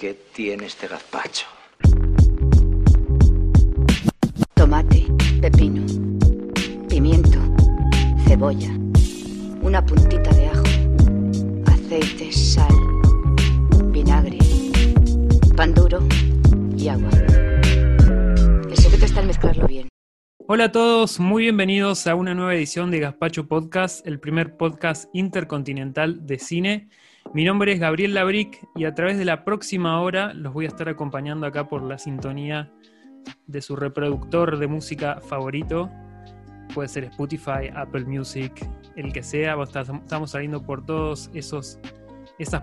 ¿Qué tiene este gazpacho? Tomate, pepino, pimiento, cebolla, una puntita de ajo, aceite, sal, vinagre, pan duro y agua. El secreto está en mezclarlo bien. Hola a todos, muy bienvenidos a una nueva edición de Gazpacho Podcast, el primer podcast intercontinental de cine. Mi nombre es Gabriel Labric y a través de la próxima hora los voy a estar acompañando acá por la sintonía de su reproductor de música favorito. Puede ser Spotify, Apple Music, el que sea. Estamos saliendo por todas esas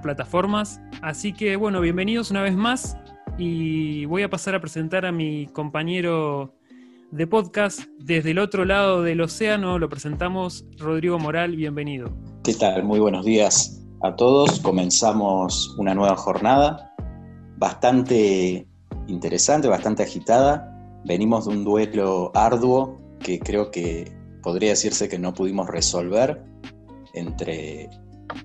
plataformas. Así que bueno, bienvenidos una vez más y voy a pasar a presentar a mi compañero de podcast desde el otro lado del océano. Lo presentamos Rodrigo Moral, bienvenido. ¿Qué tal? Muy buenos días a todos. Comenzamos una nueva jornada bastante interesante, bastante agitada. Venimos de un duelo arduo que creo que podría decirse que no pudimos resolver entre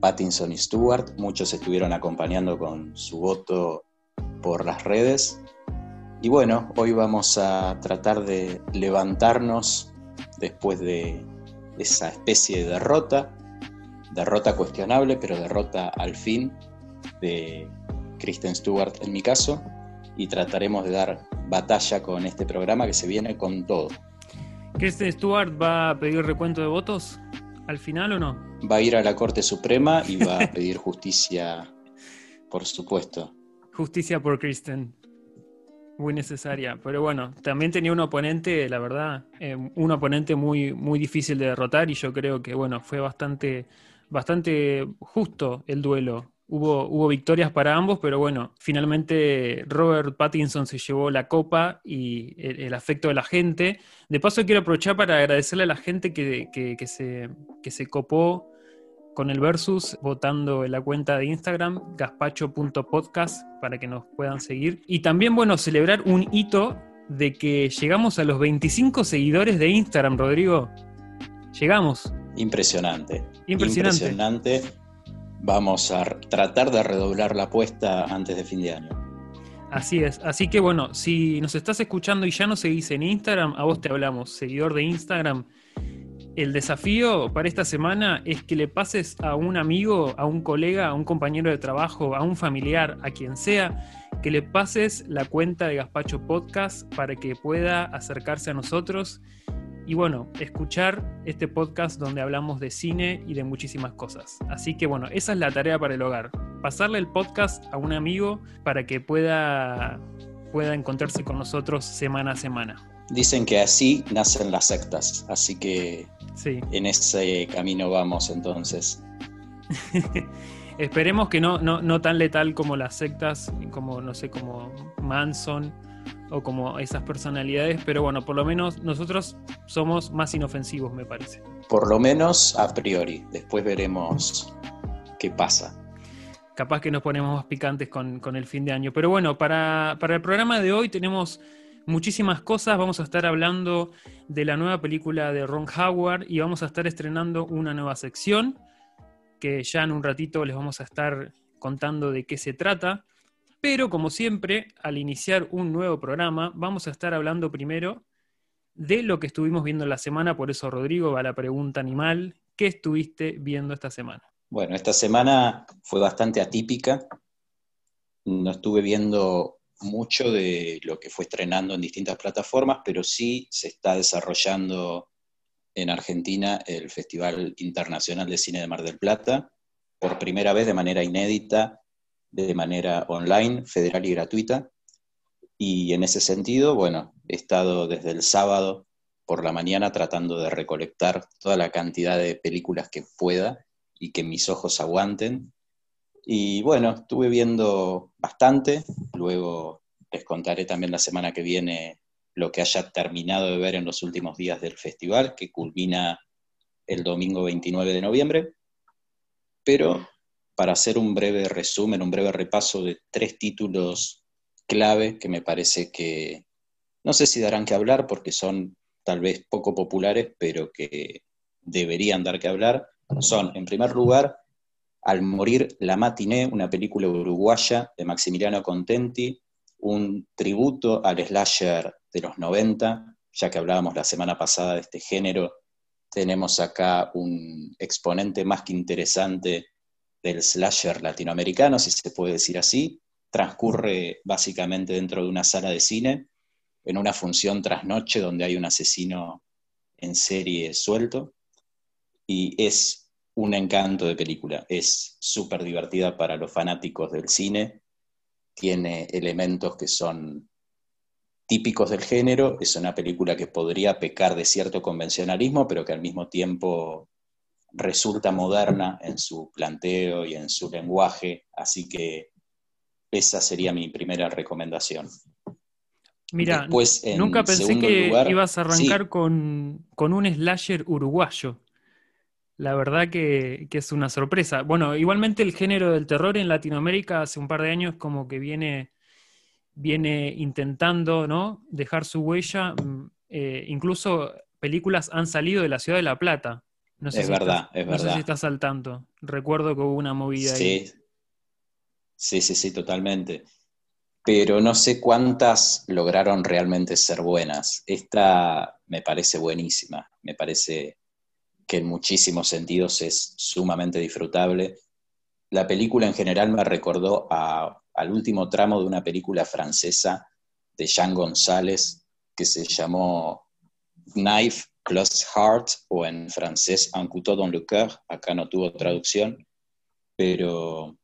Pattinson y Stewart. Muchos estuvieron acompañando con su voto por las redes. Y bueno, hoy vamos a tratar de levantarnos después de esa especie de derrota derrota cuestionable, pero derrota al fin de Kristen Stewart en mi caso, y trataremos de dar batalla con este programa que se viene con todo. ¿Kristen Stewart va a pedir recuento de votos al final o no? Va a ir a la Corte Suprema y va a pedir justicia, por supuesto. Justicia por Kristen. Muy necesaria. Pero bueno, también tenía un oponente, la verdad, eh, un oponente muy, muy difícil de derrotar y yo creo que, bueno, fue bastante bastante justo el duelo. Hubo, hubo victorias para ambos, pero bueno, finalmente Robert Pattinson se llevó la copa y el, afecto de la gente. De paso quiero aprovechar para agradecerle a la gente que, se, que se copó con el versus votando en la cuenta de Instagram, gaspacho.podcast, para que nos puedan seguir. Y también, bueno, celebrar un hito de que llegamos a los 25 seguidores de Instagram, Rodrigo. Llegamos. Impresionante. Impresionante. Vamos a tratar de redoblar la apuesta antes de fin de año. Así es. Así que bueno, si nos estás escuchando y ya no seguís en Instagram, a vos te hablamos, seguidor de Instagram. El desafío para esta semana es que le pases a un amigo, a un colega, a un compañero de trabajo, a un familiar, a quien sea, que le pases la cuenta de Gaspacho Podcast para que pueda acercarse a nosotros y bueno, escuchar este podcast donde hablamos de cine y de muchísimas cosas. Así que bueno, esa es la tarea para el hogar. Pasarle el podcast a un amigo para que pueda, pueda encontrarse con nosotros semana a semana. Dicen que así nacen las sectas, así que sí. en ese camino vamos entonces. Esperemos que no, no, no tan letal como las sectas, como no sé, como Manson o como esas personalidades, pero bueno, por lo menos nosotros somos más inofensivos, me parece. Por lo menos a priori, después veremos qué pasa. Capaz que nos ponemos más picantes con, el fin de año. Pero bueno, para, para el programa de hoy tenemos muchísimas cosas. Vamos a estar hablando de la nueva película de Ron Howard y vamos a estar estrenando una nueva sección que ya en un ratito les vamos a estar contando de qué se trata. Pero como siempre, al iniciar un nuevo programa, vamos a estar hablando primero de lo que estuvimos viendo en la semana. Por eso, Rodrigo, va la pregunta animal. ¿Qué estuviste viendo esta semana? Bueno, esta semana fue bastante atípica. No estuve viendo mucho de lo que fue estrenando en distintas plataformas, pero sí se está desarrollando en Argentina el Festival Internacional de Cine de Mar del Plata, por primera vez de manera inédita de manera online, federal y gratuita. Y en ese sentido, bueno, he estado desde el sábado por la mañana tratando de recolectar toda la cantidad de películas que pueda y que mis ojos aguanten. Y bueno, estuve viendo bastante, luego les contaré también la semana que viene lo que haya terminado de ver en los últimos días del festival, que culmina el domingo 29 de noviembre. Pero para hacer un breve resumen, un breve repaso de tres títulos clave que me parece que, no sé si darán que hablar porque son tal vez poco populares, pero que deberían dar que hablar, son, en primer lugar, Al morir la matiné, una película uruguaya de Maximiliano Contenti, un tributo al slasher de los 90, ya que hablábamos la semana pasada de este género, tenemos acá un exponente más que interesante del slasher latinoamericano, si se puede decir así. Transcurre básicamente dentro de una sala de cine, en una función tras noche donde hay un asesino en serie suelto, y es un encanto de película. Es súper divertida para los fanáticos del cine, tiene elementos que son típicos del género, es una película que podría pecar de cierto convencionalismo, pero que al mismo tiempo resulta moderna en su planteo y en su lenguaje, así que esa sería mi primera recomendación. Mira, nunca pensé que ibas a arrancar con, un slasher uruguayo. La verdad que, que, es una sorpresa. Bueno, igualmente el género del terror en Latinoamérica hace un par de años como que viene viene intentando ¿no? dejar su huella. Mm, eh, incluso películas han salido de la ciudad de La Plata. No sé es verdad, es verdad. No sé si estás al tanto. Recuerdo que hubo una movida ahí. Sí, sí, sí, totalmente. Pero no sé cuántas lograron realmente ser buenas. Esta me parece buenísima. Me parece que en muchísimos sentidos es sumamente disfrutable. La película en general me recordó a al último tramo de una película francesa de Jean González que se llamó Knife plus Heart o en francés Un couteau dans le cœur, acá no tuvo traducción, pero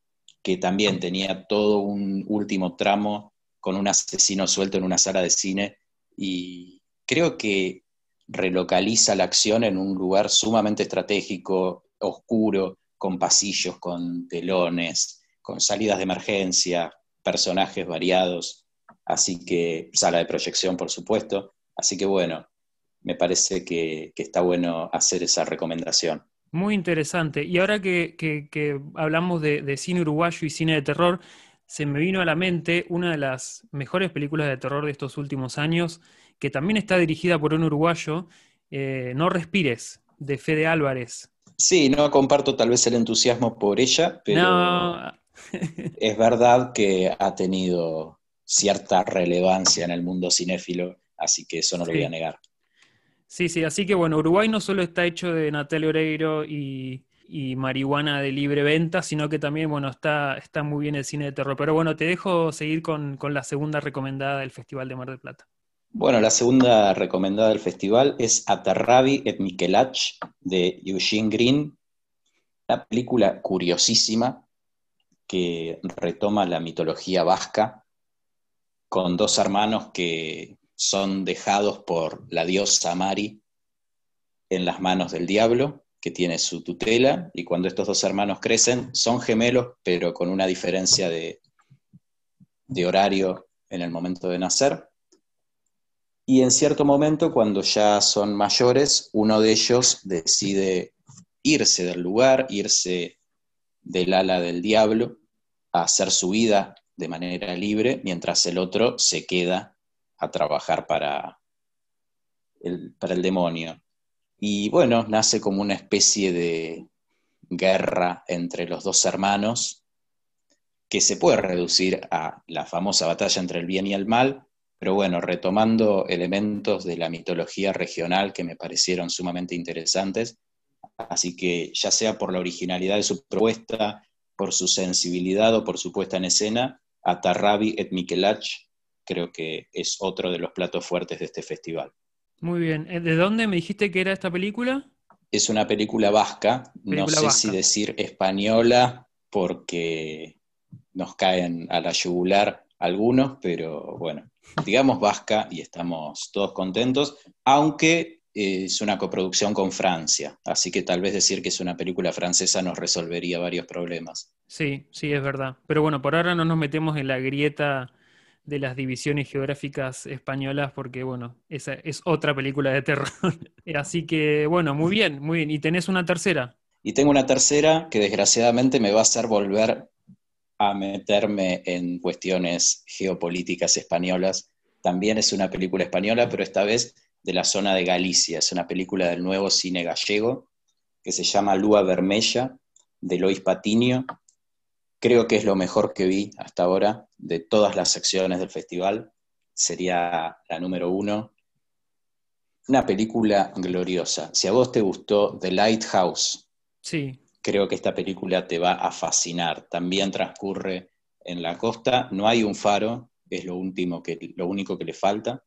que también tenía todo un último tramo con un asesino suelto en una sala de cine y creo que relocaliza la acción en un lugar sumamente estratégico, oscuro, con pasillos, con telones, con salidas de emergencia, personajes variados, así que sala de proyección, por supuesto. Así que bueno, me parece que, está bueno hacer esa recomendación. Muy interesante. Y ahora que, hablamos de, cine uruguayo y cine de terror, se me vino a la mente una de las mejores películas de terror de estos últimos años, que también está dirigida por un uruguayo, eh, No Respires, de Fede Álvarez. Sí, no comparto tal vez el entusiasmo por ella, pero es verdad que ha tenido cierta relevancia en el mundo cinéfilo, así que eso no lo voy a negar. Sí, sí, así que bueno, Uruguay no solo está hecho de Natalia Oreiro y, marihuana de libre venta, sino que también, bueno, está, está muy bien el cine de terror. Pero bueno, te dejo seguir con, la segunda recomendada del Festival de Mar del Plata. Bueno, la segunda recomendada del festival es Aterrabi et Mikelach de Eugene Green, una película curiosísima que retoma la mitología vasca con dos hermanos que son dejados por la diosa Mari en las manos del diablo, que tiene su tutela, y cuando estos dos hermanos crecen, son gemelos, pero con una diferencia de, de horario en el momento de nacer. Y en cierto momento, cuando ya son mayores, uno de ellos decide irse del lugar, irse del ala del diablo a hacer su vida de manera libre, mientras el otro se queda a trabajar para el, para el demonio. Y bueno, nace como una especie de guerra entre los dos hermanos, que se puede reducir a la famosa batalla entre el bien y el mal, pero bueno, retomando elementos de la mitología regional que me parecieron sumamente interesantes, Así que ya sea por la originalidad de su propuesta, por su sensibilidad o por su puesta en escena, Atarrabi et Mikelach creo que es otro de los platos fuertes de este festival. Muy bien. Eh, ¿De dónde me dijiste que era esta película? Es una película vasca, no sé si decir española porque nos caen a la yugular algunos, pero bueno, digamos vasca y estamos todos contentos, aunque es una coproducción con Francia, así que tal vez decir que es una película francesa nos resolvería varios problemas. Sí, sí, es verdad. Pero bueno, por ahora no nos metemos en la grieta de las divisiones geográficas españolas porque, bueno, esa es otra película de terror. así que, bueno, muy bien, muy bien. ¿Y tenés una tercera? Y tengo una tercera que desgraciadamente me va a hacer volver a meterme en cuestiones geopolíticas españolas. También es una película española, pero esta vez de la zona de Galicia. Es una película del nuevo cine gallego que se llama Lua Vermella, de Lois Patiño. Creo que es lo mejor que vi hasta ahora de todas las secciones del festival. Sería la número uno. Una película gloriosa. Si a vos te gustó The Lighthouse, sí. creo que esta película te va a fascinar. También transcurre en la costa. No hay un faro, es lo, último que, lo único que le falta,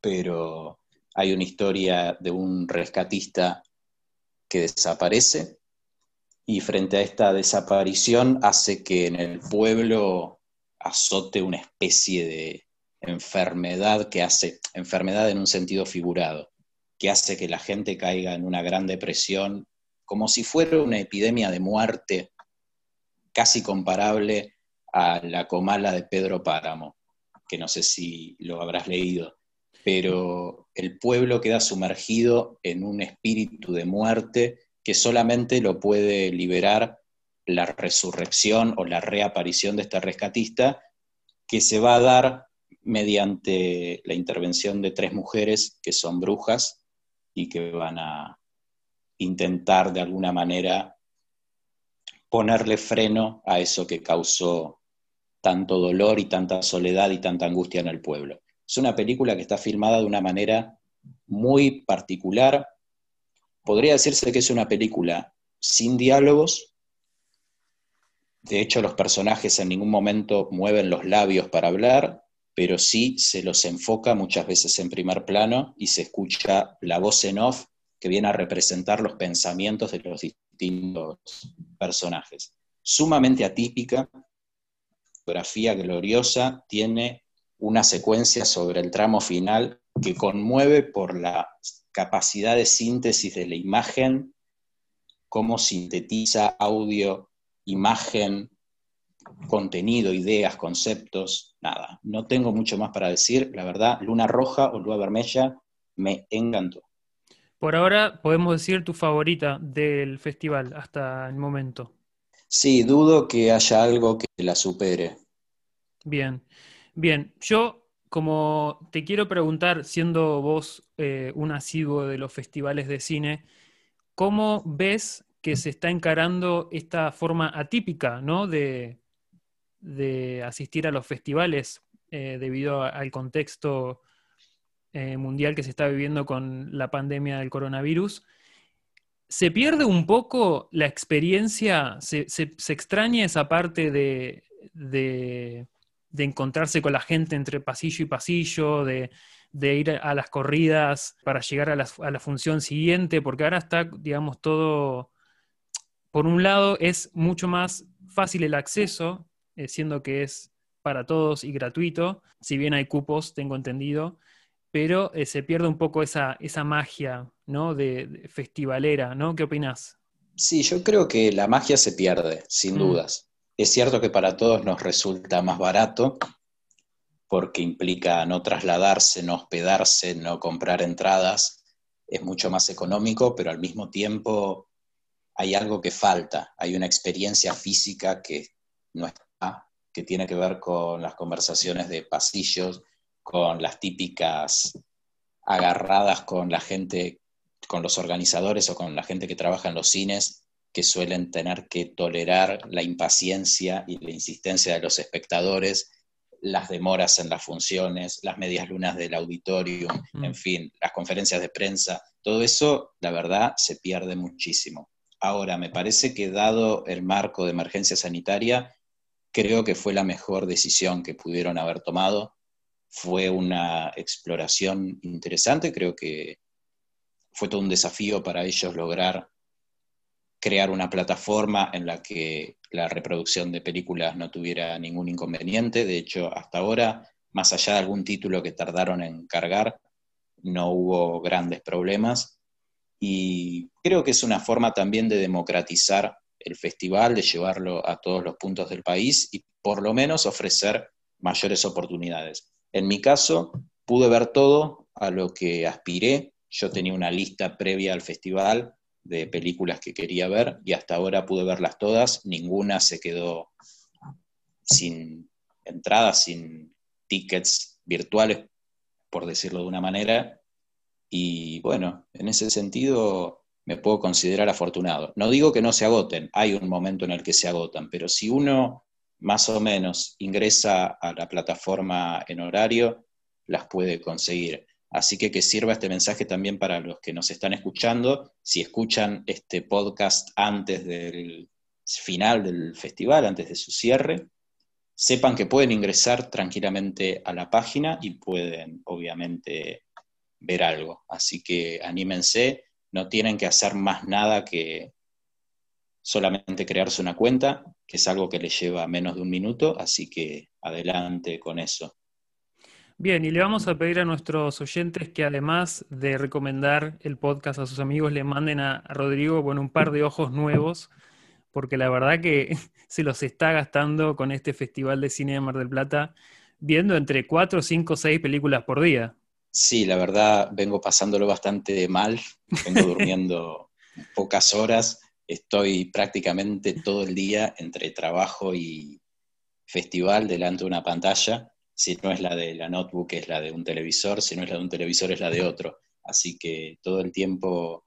pero hay una historia de un rescatista que desaparece y frente a esta desaparición hace que en el pueblo azote una especie de enfermedad que hace, enfermedad en un sentido figurado, que hace que la gente caiga en una gran depresión, como si fuera una epidemia de muerte casi comparable a la comala de Pedro Páramo, que no sé si lo habrás leído, pero el pueblo queda sumergido en un espíritu de muerte que solamente lo puede liberar la resurrección o la reaparición de este rescatista, que se va a dar mediante la intervención de tres mujeres que son brujas y que van a intentar de alguna manera ponerle freno a eso que causó tanto dolor y tanta soledad y tanta angustia en el pueblo. Es una película que está filmada de una manera muy particular, podría decirse que es una película sin diálogos. De hecho, los personajes en ningún momento mueven los labios para hablar, pero sí se los enfoca muchas veces en primer plano y se escucha la voz en off que viene a representar los pensamientos de los distintos personajes. Sumamente atípica, fotografía gloriosa, tiene una secuencia sobre el tramo final que conmueve por la capacidad de síntesis de la imagen, cómo sintetiza audio, imagen, contenido, ideas, conceptos, nada. No tengo mucho más para decir. La verdad, Luna Roja o Luna Vermella me encantó. Por ahora podemos decir tu favorita del festival hasta el momento. Sí, dudo que haya algo que la supere. Bien, bien. Yo como te quiero preguntar, siendo vos eh, un asiduo de los festivales de cine, ¿cómo ves que se está encarando esta forma atípica ¿no? de, asistir a los festivales eh, debido al contexto eh, mundial que se está viviendo con la pandemia del coronavirus? ¿Se pierde un poco la experiencia? ¿Se, extraña esa parte de de encontrarse con la gente entre pasillo y pasillo, de, ir a las corridas para llegar a la, función siguiente, porque ahora está, digamos, todo, por un lado es mucho más fácil el acceso, eh, siendo que es para todos y gratuito, si bien hay cupos, tengo entendido, pero eh, se pierde un poco esa, esa magia, ¿no? De, festivalera, ¿no? ¿Qué opinas? Sí, yo creo que la magia se pierde, sin mm. dudas. Es cierto que para todos nos resulta más barato porque implica no trasladarse, no hospedarse, no comprar entradas. Es mucho más económico, pero al mismo tiempo hay algo que falta. Hay una experiencia física que no está, que tiene que ver con las conversaciones de pasillos, con las típicas agarradas con la gente, con los organizadores o con la gente que trabaja en los cines que suelen tener que tolerar la impaciencia y la insistencia de los espectadores, las demoras en las funciones, las medias lunas del auditorium, mm. en fin, las conferencias de prensa, todo eso, la verdad, se pierde muchísimo. Ahora, me parece que dado el marco de emergencia sanitaria, creo que fue la mejor decisión que pudieron haber tomado. Fue una exploración interesante, creo que fue todo un desafío para ellos lograr crear una plataforma en la que la reproducción de películas no tuviera ningún inconveniente. De hecho, hasta ahora, más allá de algún título que tardaron en cargar, no hubo grandes problemas. Y creo que es una forma también de democratizar el festival, de llevarlo a todos los puntos del país y por lo menos ofrecer mayores oportunidades. En mi caso, pude ver todo a lo que aspiré. Yo tenía una lista previa al festival de películas que quería ver y hasta ahora pude verlas todas, ninguna se quedó sin entradas, sin tickets virtuales, por decirlo de una manera. Y bueno, en ese sentido me puedo considerar afortunado. No digo que no se agoten, hay un momento en el que se agotan, pero si uno más o menos ingresa a la plataforma en horario, las puede conseguir. Así que que sirva este mensaje también para los que nos están escuchando. Si escuchan este podcast antes del final del festival, antes de su cierre, sepan que pueden ingresar tranquilamente a la página y pueden, obviamente, ver algo. Así que anímense, no tienen que hacer más nada que solamente crearse una cuenta, que es algo que les lleva menos de un minuto, así que adelante con eso. Bien, y le vamos a pedir a nuestros oyentes que además de recomendar el podcast a sus amigos, le manden a Rodrigo bueno, un par de ojos nuevos, porque la verdad que se los está gastando con este Festival de Cine de Mar del Plata, viendo entre 4, 5, 6 películas por día. Sí, la verdad vengo pasándolo bastante mal, vengo durmiendo pocas horas, estoy prácticamente todo el día entre trabajo y festival delante de una pantalla si no es la de la notebook, es la de un televisor, si no es la de un televisor, es la de otro. Así que todo el tiempo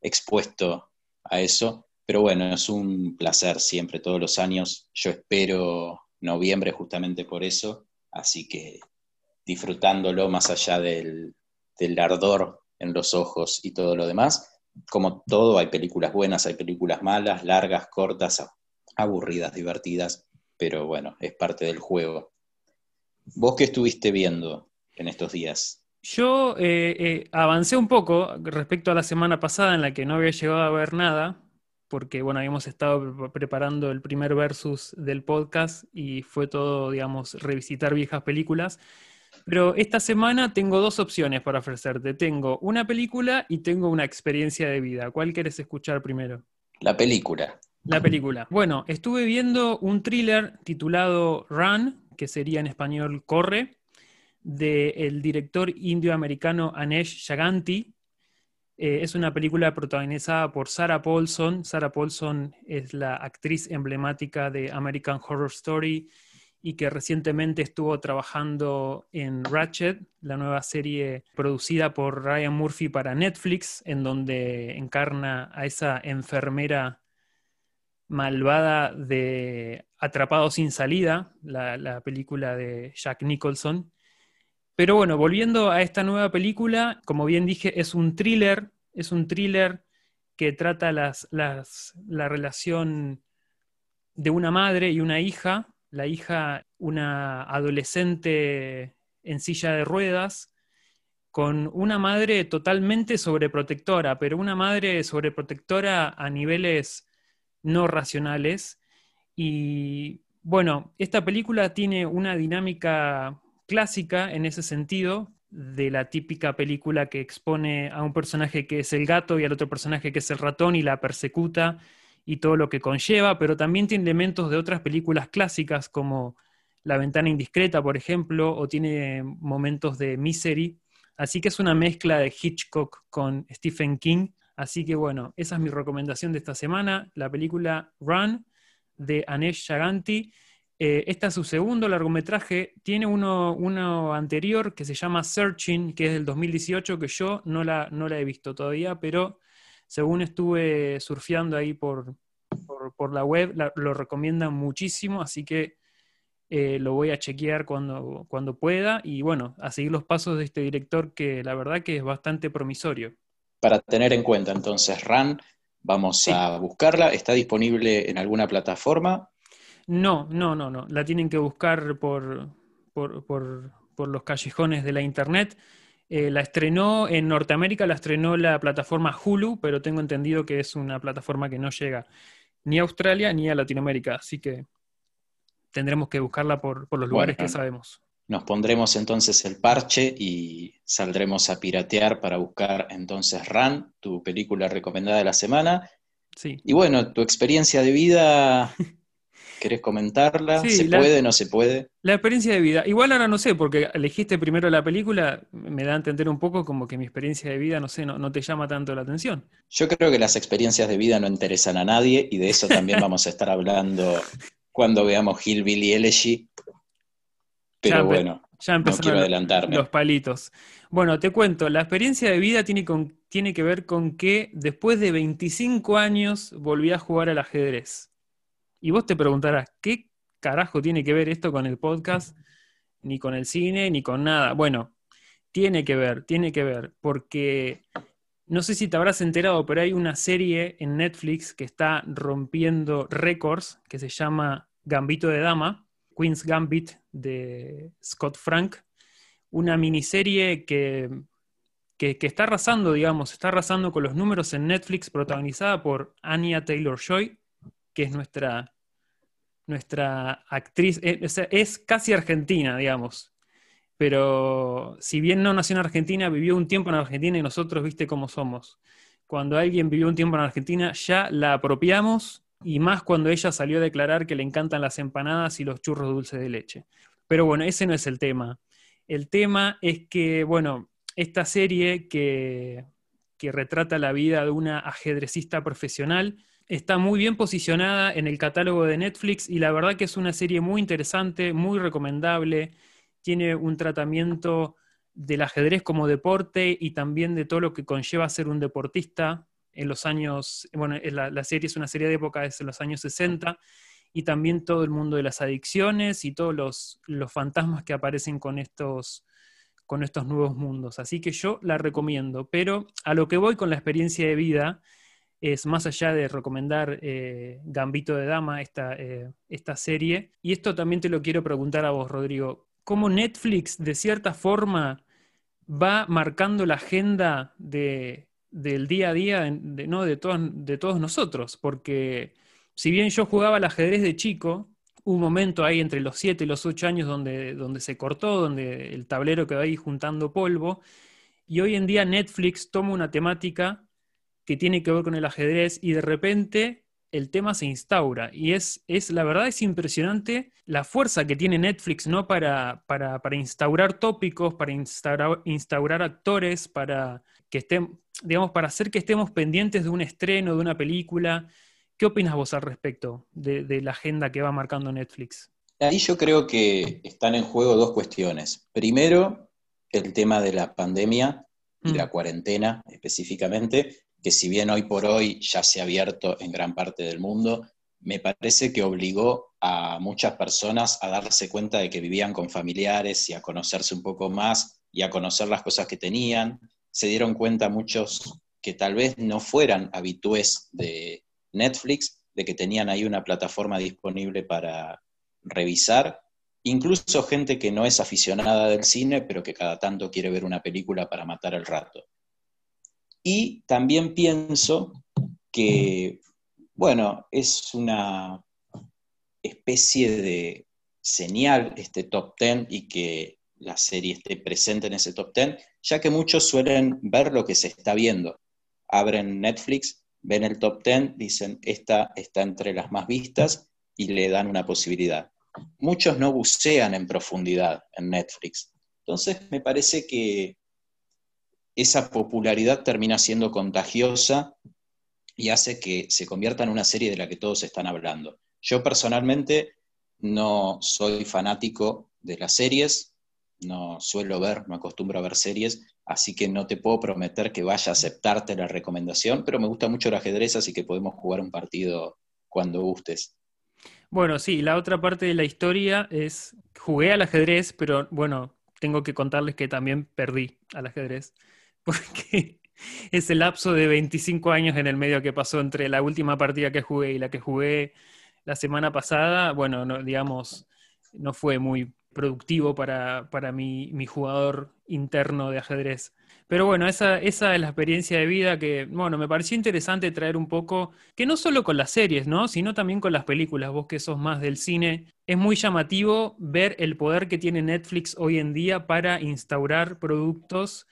expuesto a eso. Pero bueno, es un placer siempre, todos los años. Yo espero noviembre justamente por eso. Así que disfrutándolo más allá del, del ardor en los ojos y todo lo demás. Como todo, hay películas buenas, hay películas malas, largas, cortas, aburridas, divertidas, pero bueno, es parte del juego. ¿Vos qué estuviste viendo en estos días? Yo eh, eh, avancé un poco respecto a la semana pasada en la que no había llegado a ver nada, porque bueno, habíamos estado preparando el primer versus del podcast y fue todo, digamos, revisitar viejas películas. Pero esta semana tengo dos opciones para ofrecerte. Tengo una película y tengo una experiencia de vida. ¿Cuál quieres escuchar primero? La película. La película. Bueno, estuve viendo un thriller titulado Run, que sería en español Corre, del director indio-americano Anesh Shaganti. Eh, es una película protagonizada por Sarah Paulson. Sarah Paulson es la actriz emblemática de American Horror Story y que recientemente estuvo trabajando en Ratchet, la nueva serie producida por Ryan Murphy para Netflix, en donde encarna a esa enfermera malvada de Atrapado sin salida, la, película de Jack Nicholson. Pero bueno, volviendo a esta nueva película, como bien dije, es un thriller, es un thriller que trata las, la relación de una madre y una hija, la hija una adolescente en silla de ruedas, con una madre totalmente sobreprotectora, pero una madre sobreprotectora a niveles no racionales. Y bueno, esta película tiene una dinámica clásica en ese sentido, de la típica película que expone a un personaje que es el gato y al otro personaje que es el ratón y la persecuta y todo lo que conlleva, pero también tiene elementos de otras películas clásicas como La ventana indiscreta, por ejemplo, o tiene momentos de Misery. Así que es una mezcla de Hitchcock con Stephen King Así que bueno, esa es mi recomendación de esta semana, la película Run de Anesh Shaganti. Eh, este es su segundo largometraje. Tiene uno, anterior que se llama Searching, que es del 2018, que yo no la, no la he visto todavía, pero según estuve surfeando ahí por, por, la web, lo recomiendan muchísimo, así que eh, lo voy a chequear cuando, cuando pueda y bueno, a seguir los pasos de este director que la verdad que es bastante promisorio para tener en cuenta. Entonces, RAN, vamos a buscarla. ¿Está disponible en alguna plataforma? No, no, no, no. La tienen que buscar por, por, los callejones de la Internet. Eh, la estrenó en Norteamérica, la estrenó la plataforma Hulu, pero tengo entendido que es una plataforma que no llega ni a Australia ni a Latinoamérica, así que tendremos que buscarla por, los lugares que sabemos. Nos pondremos entonces el parche y saldremos a piratear para buscar entonces Run, tu película recomendada de la semana. Sí. Y bueno, tu experiencia de vida, ¿querés comentarla? ¿Se puede, no se puede? La experiencia de vida. Igual ahora no sé, porque elegiste primero la película, me da a entender un poco como que mi experiencia de vida, no sé, no, no te llama tanto la atención. Yo creo que las experiencias de vida no interesan a nadie y de eso también vamos a estar hablando cuando veamos Hillbilly Elegy pero bueno. Ya empezaron los palitos. Bueno, te cuento, la experiencia de vida tiene, tiene que ver con que después de 25 años volví a jugar al ajedrez. Y vos te preguntarás, ¿qué carajo tiene que ver esto con el podcast? Ni con el cine, ni con nada. Bueno, tiene que ver, tiene que ver, porque no sé si te habrás enterado, pero hay una serie en Netflix que está rompiendo récords que se llama Gambito de Dama, Queen's Gambit de Scott Frank, una miniserie que, que, está arrasando, digamos, está arrasando con los números en Netflix, protagonizada por Anya Taylor Joy, que es nuestra, nuestra actriz, eh, es casi argentina, digamos pero si bien no nació en Argentina, vivió un tiempo en Argentina y nosotros, viste cómo somos. Cuando alguien vivió un tiempo en Argentina, ya la apropiamos y más cuando ella salió a declarar que le encantan las empanadas y los churros dulces de leche. Pero bueno, ese no es el tema. El tema es que, bueno, esta serie que, que retrata la vida de una ajedrecista profesional está muy bien posicionada en el catálogo de Netflix y la verdad que es una serie muy interesante, muy recomendable tiene un tratamiento del ajedrez como deporte y también de todo lo que conlleva ser un deportista en los años, bueno, la, serie es una serie de época desde los años 60, y también todo el mundo de las adicciones y todos los, los fantasmas que aparecen con estos, con estos nuevos mundos. Así que yo la recomiendo, pero a lo que voy con la experiencia de vida es más allá de recomendar eh, Gambito de Dama, esta, eh, esta serie, y esto también te lo quiero preguntar a vos, Rodrigo cómo Netflix de cierta forma va marcando la agenda del día a día de, ¿no? de, todos, nosotros, porque si bien yo jugaba al ajedrez de chico, un momento ahí entre los 7 y los 8 años donde, donde se cortó, donde el tablero quedó ahí juntando polvo, y hoy en día Netflix toma una temática que tiene que ver con el ajedrez y de repente el tema se instaura. Y es, es, la verdad es impresionante la fuerza que tiene Netflix, ¿no? Para, para, instaurar tópicos, para instaurar, instaurar, actores, para que estén, digamos, para hacer que estemos pendientes de un estreno, de una película. ¿Qué opinas vos al respecto de, la agenda que va marcando Netflix? Ahí yo creo que están en juego dos cuestiones. Primero, el tema de la pandemia y la mm. cuarentena específicamente, que si bien hoy por hoy ya se ha abierto en gran parte del mundo, me parece que obligó a muchas personas a darse cuenta de que vivían con familiares y a conocerse un poco más y a conocer las cosas que tenían. Se dieron cuenta muchos que tal vez no fueran habitués de Netflix, de que tenían ahí una plataforma disponible para revisar. Incluso gente que no es aficionada del cine, pero que cada tanto quiere ver una película para matar el rato. Y también pienso que, bueno, es una especie de señal este top 10 y que la serie esté presente en ese top 10, ya que muchos suelen ver lo que se está viendo. Abren Netflix, ven el top 10, dicen, esta está entre las más vistas y le dan una posibilidad. Muchos no bucean en profundidad en Netflix. Entonces, me parece que esa popularidad termina siendo contagiosa y hace que se convierta en una serie de la que todos están hablando. Yo personalmente no soy fanático de las series, no suelo ver, no acostumbro a ver series, así que no te puedo prometer que vaya a aceptarte la recomendación, pero me gusta mucho el ajedrez, así que podemos jugar un partido cuando gustes. Bueno, sí, la otra parte de la historia es, jugué al ajedrez, pero bueno, tengo que contarles que también perdí al ajedrez. porque ese lapso de 25 años en el medio que pasó entre la última partida que jugué y la que jugué la semana pasada, bueno, no, digamos, no fue muy productivo para, mi, jugador interno de ajedrez. Pero bueno, esa, esa es la experiencia de vida que, bueno, me pareció interesante traer un poco, que no solo con las series, ¿no? Sino también con las películas, vos que sos más del cine, es muy llamativo ver el poder que tiene Netflix hoy en día para instaurar productos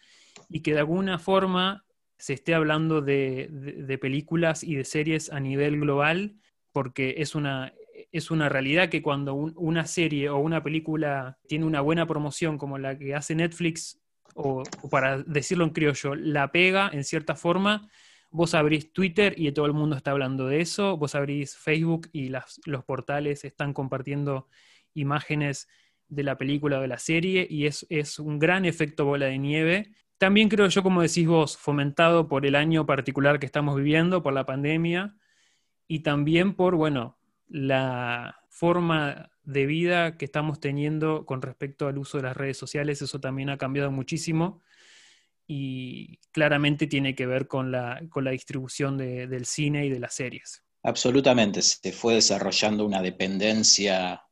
y que de alguna forma se esté hablando de, películas y de series a nivel global, porque es una, es una realidad que cuando una serie o una película tiene una buena promoción como la que hace Netflix, o, para decirlo en criollo, la pega en cierta forma, vos abrís Twitter y todo el mundo está hablando de eso, vos abrís Facebook y los portales están compartiendo imágenes de la película o de la serie y es, es un gran efecto bola de nieve. También creo yo, como decís vos, fomentado por el año particular que estamos viviendo, por la pandemia y también por, bueno, la forma de vida que estamos teniendo con respecto al uso de las redes sociales, eso también ha cambiado muchísimo y claramente tiene que ver con la, con la distribución del cine y de las series. Absolutamente, se fue desarrollando una dependencia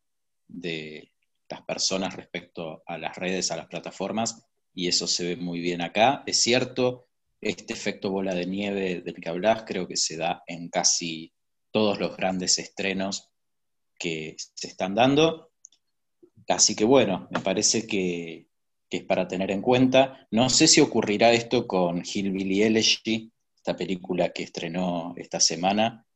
de las personas respecto a las redes, a las plataformas, y eso se ve muy bien acá. Es cierto, este efecto bola de nieve del que hablas creo que se da en casi todos los grandes estrenos que se están dando. Así que bueno, me parece que, es para tener en cuenta. No sé si ocurrirá esto con Hillbilly Elegy, esta película que estrenó esta semana,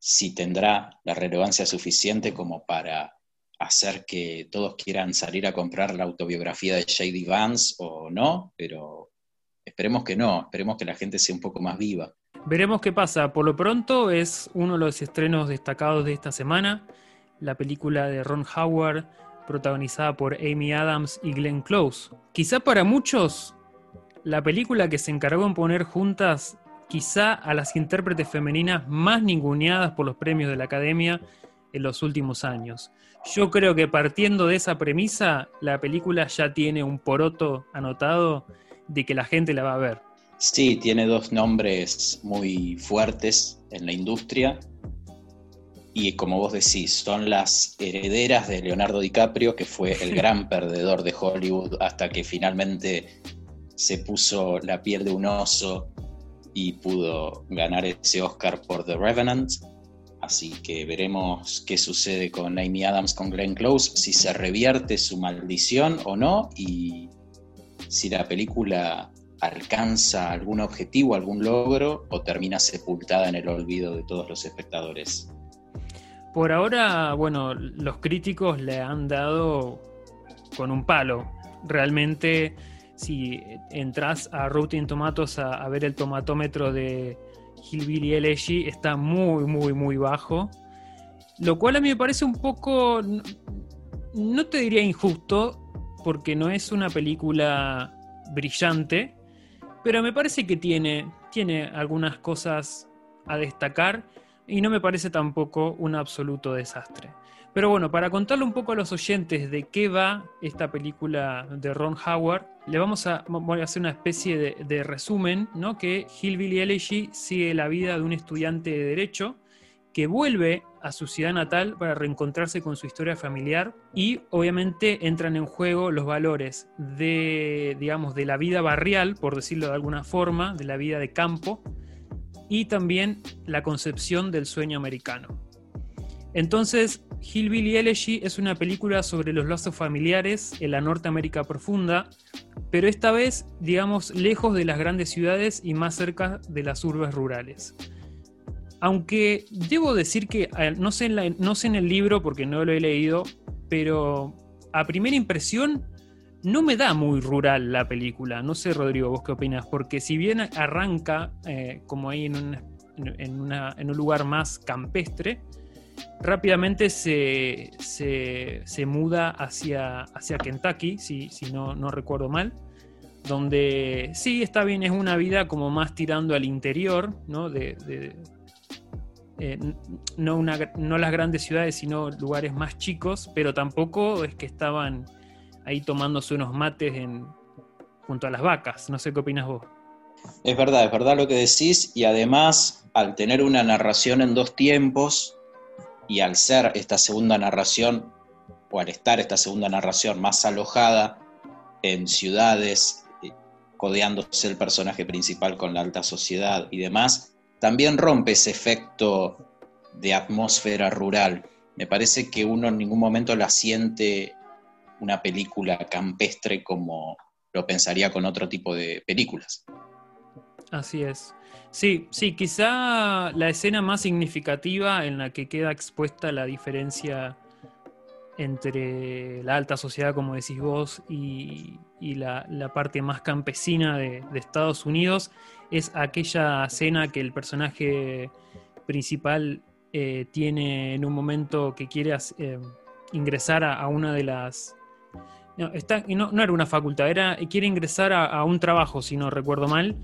si tendrá la relevancia suficiente como para hacer que todos quieran salir a comprar la autobiografía de J.D. Vance o no, pero esperemos que no, esperemos que la gente sea un poco más viva. Veremos qué pasa. Por lo pronto es uno de los estrenos destacados de esta semana, la película de Ron Howard, protagonizada por Amy Adams y Glenn Close. Quizá para muchos, la película que se encargó en poner juntas quizá a las intérpretes femeninas más ninguneadas por los premios de la Academia en los últimos años. Yo creo que partiendo de esa premisa, la película ya tiene un poroto anotado de que la gente la va a ver. Sí, tiene dos nombres muy fuertes en la industria y como vos decís, son las herederas de Leonardo DiCaprio, que fue el gran perdedor de Hollywood hasta que finalmente se puso la piel de un oso y pudo ganar ese Oscar por The Revenant. Así que veremos qué sucede con Amy Adams, con Glenn Close, si se revierte su maldición o no y si la película alcanza algún objetivo, algún logro o termina sepultada en el olvido de todos los espectadores. Por ahora, bueno, los críticos le han dado con un palo. Realmente si entras a Rotten Tomatoes a, ver el tomatómetro de Hillbilly Elegy, está muy, muy, muy bajo. Lo cual a mí me parece un poco, no te diría injusto, porque no es una película brillante, pero me parece que tiene, tiene algunas cosas a destacar y no me parece tampoco un absoluto desastre. Pero bueno, para contarle un poco a los oyentes de qué va esta película de Ron Howard, le vamos a, hacer una especie de, resumen, ¿no? Que Hillbilly Elegy sigue la vida de un estudiante de Derecho que vuelve a su ciudad natal para reencontrarse con su historia familiar y obviamente entran en juego los valores de, digamos, de la vida barrial, por decirlo de alguna forma, de la vida de campo y también la concepción del sueño americano. Entonces, Hillbilly Elegy es una película sobre los lazos familiares en la Norteamérica profunda, pero esta vez, digamos, lejos de las grandes ciudades y más cerca de las urbes rurales. Aunque debo decir que, no sé, en el libro porque no lo he leído, pero a primera impresión no me da muy rural la película. No sé, Rodrigo, vos qué opinas, porque si bien arranca eh, como ahí en un lugar más campestre, rápidamente se, se, muda hacia, hacia Kentucky, si, si no, no, recuerdo mal, donde sí, está bien, es una vida como más tirando al interior, ¿no? De, eh, no, una, no las grandes ciudades, sino lugares más chicos, pero tampoco es que estaban ahí tomándose unos mates en, junto a las vacas. No sé qué opinas vos. Es verdad, es verdad lo que decís, y además, al tener una narración en dos tiempos, y al ser esta segunda narración, o al estar esta segunda narración más alojada en ciudades, eh, codeándose el personaje principal con la alta sociedad y demás, también rompe ese efecto de atmósfera rural. Me parece que uno en ningún momento la siente una película campestre como lo pensaría con otro tipo de películas. Así es. Sí, sí, quizá la escena más significativa en la que queda expuesta la diferencia entre la alta sociedad, como decís vos, y, la, parte más campesina de, Estados Unidos es aquella escena que el personaje principal eh, tiene en un momento que quiere eh, ingresar a, una de las No, era una facultad, era, quiere ingresar a, un trabajo, si no recuerdo mal,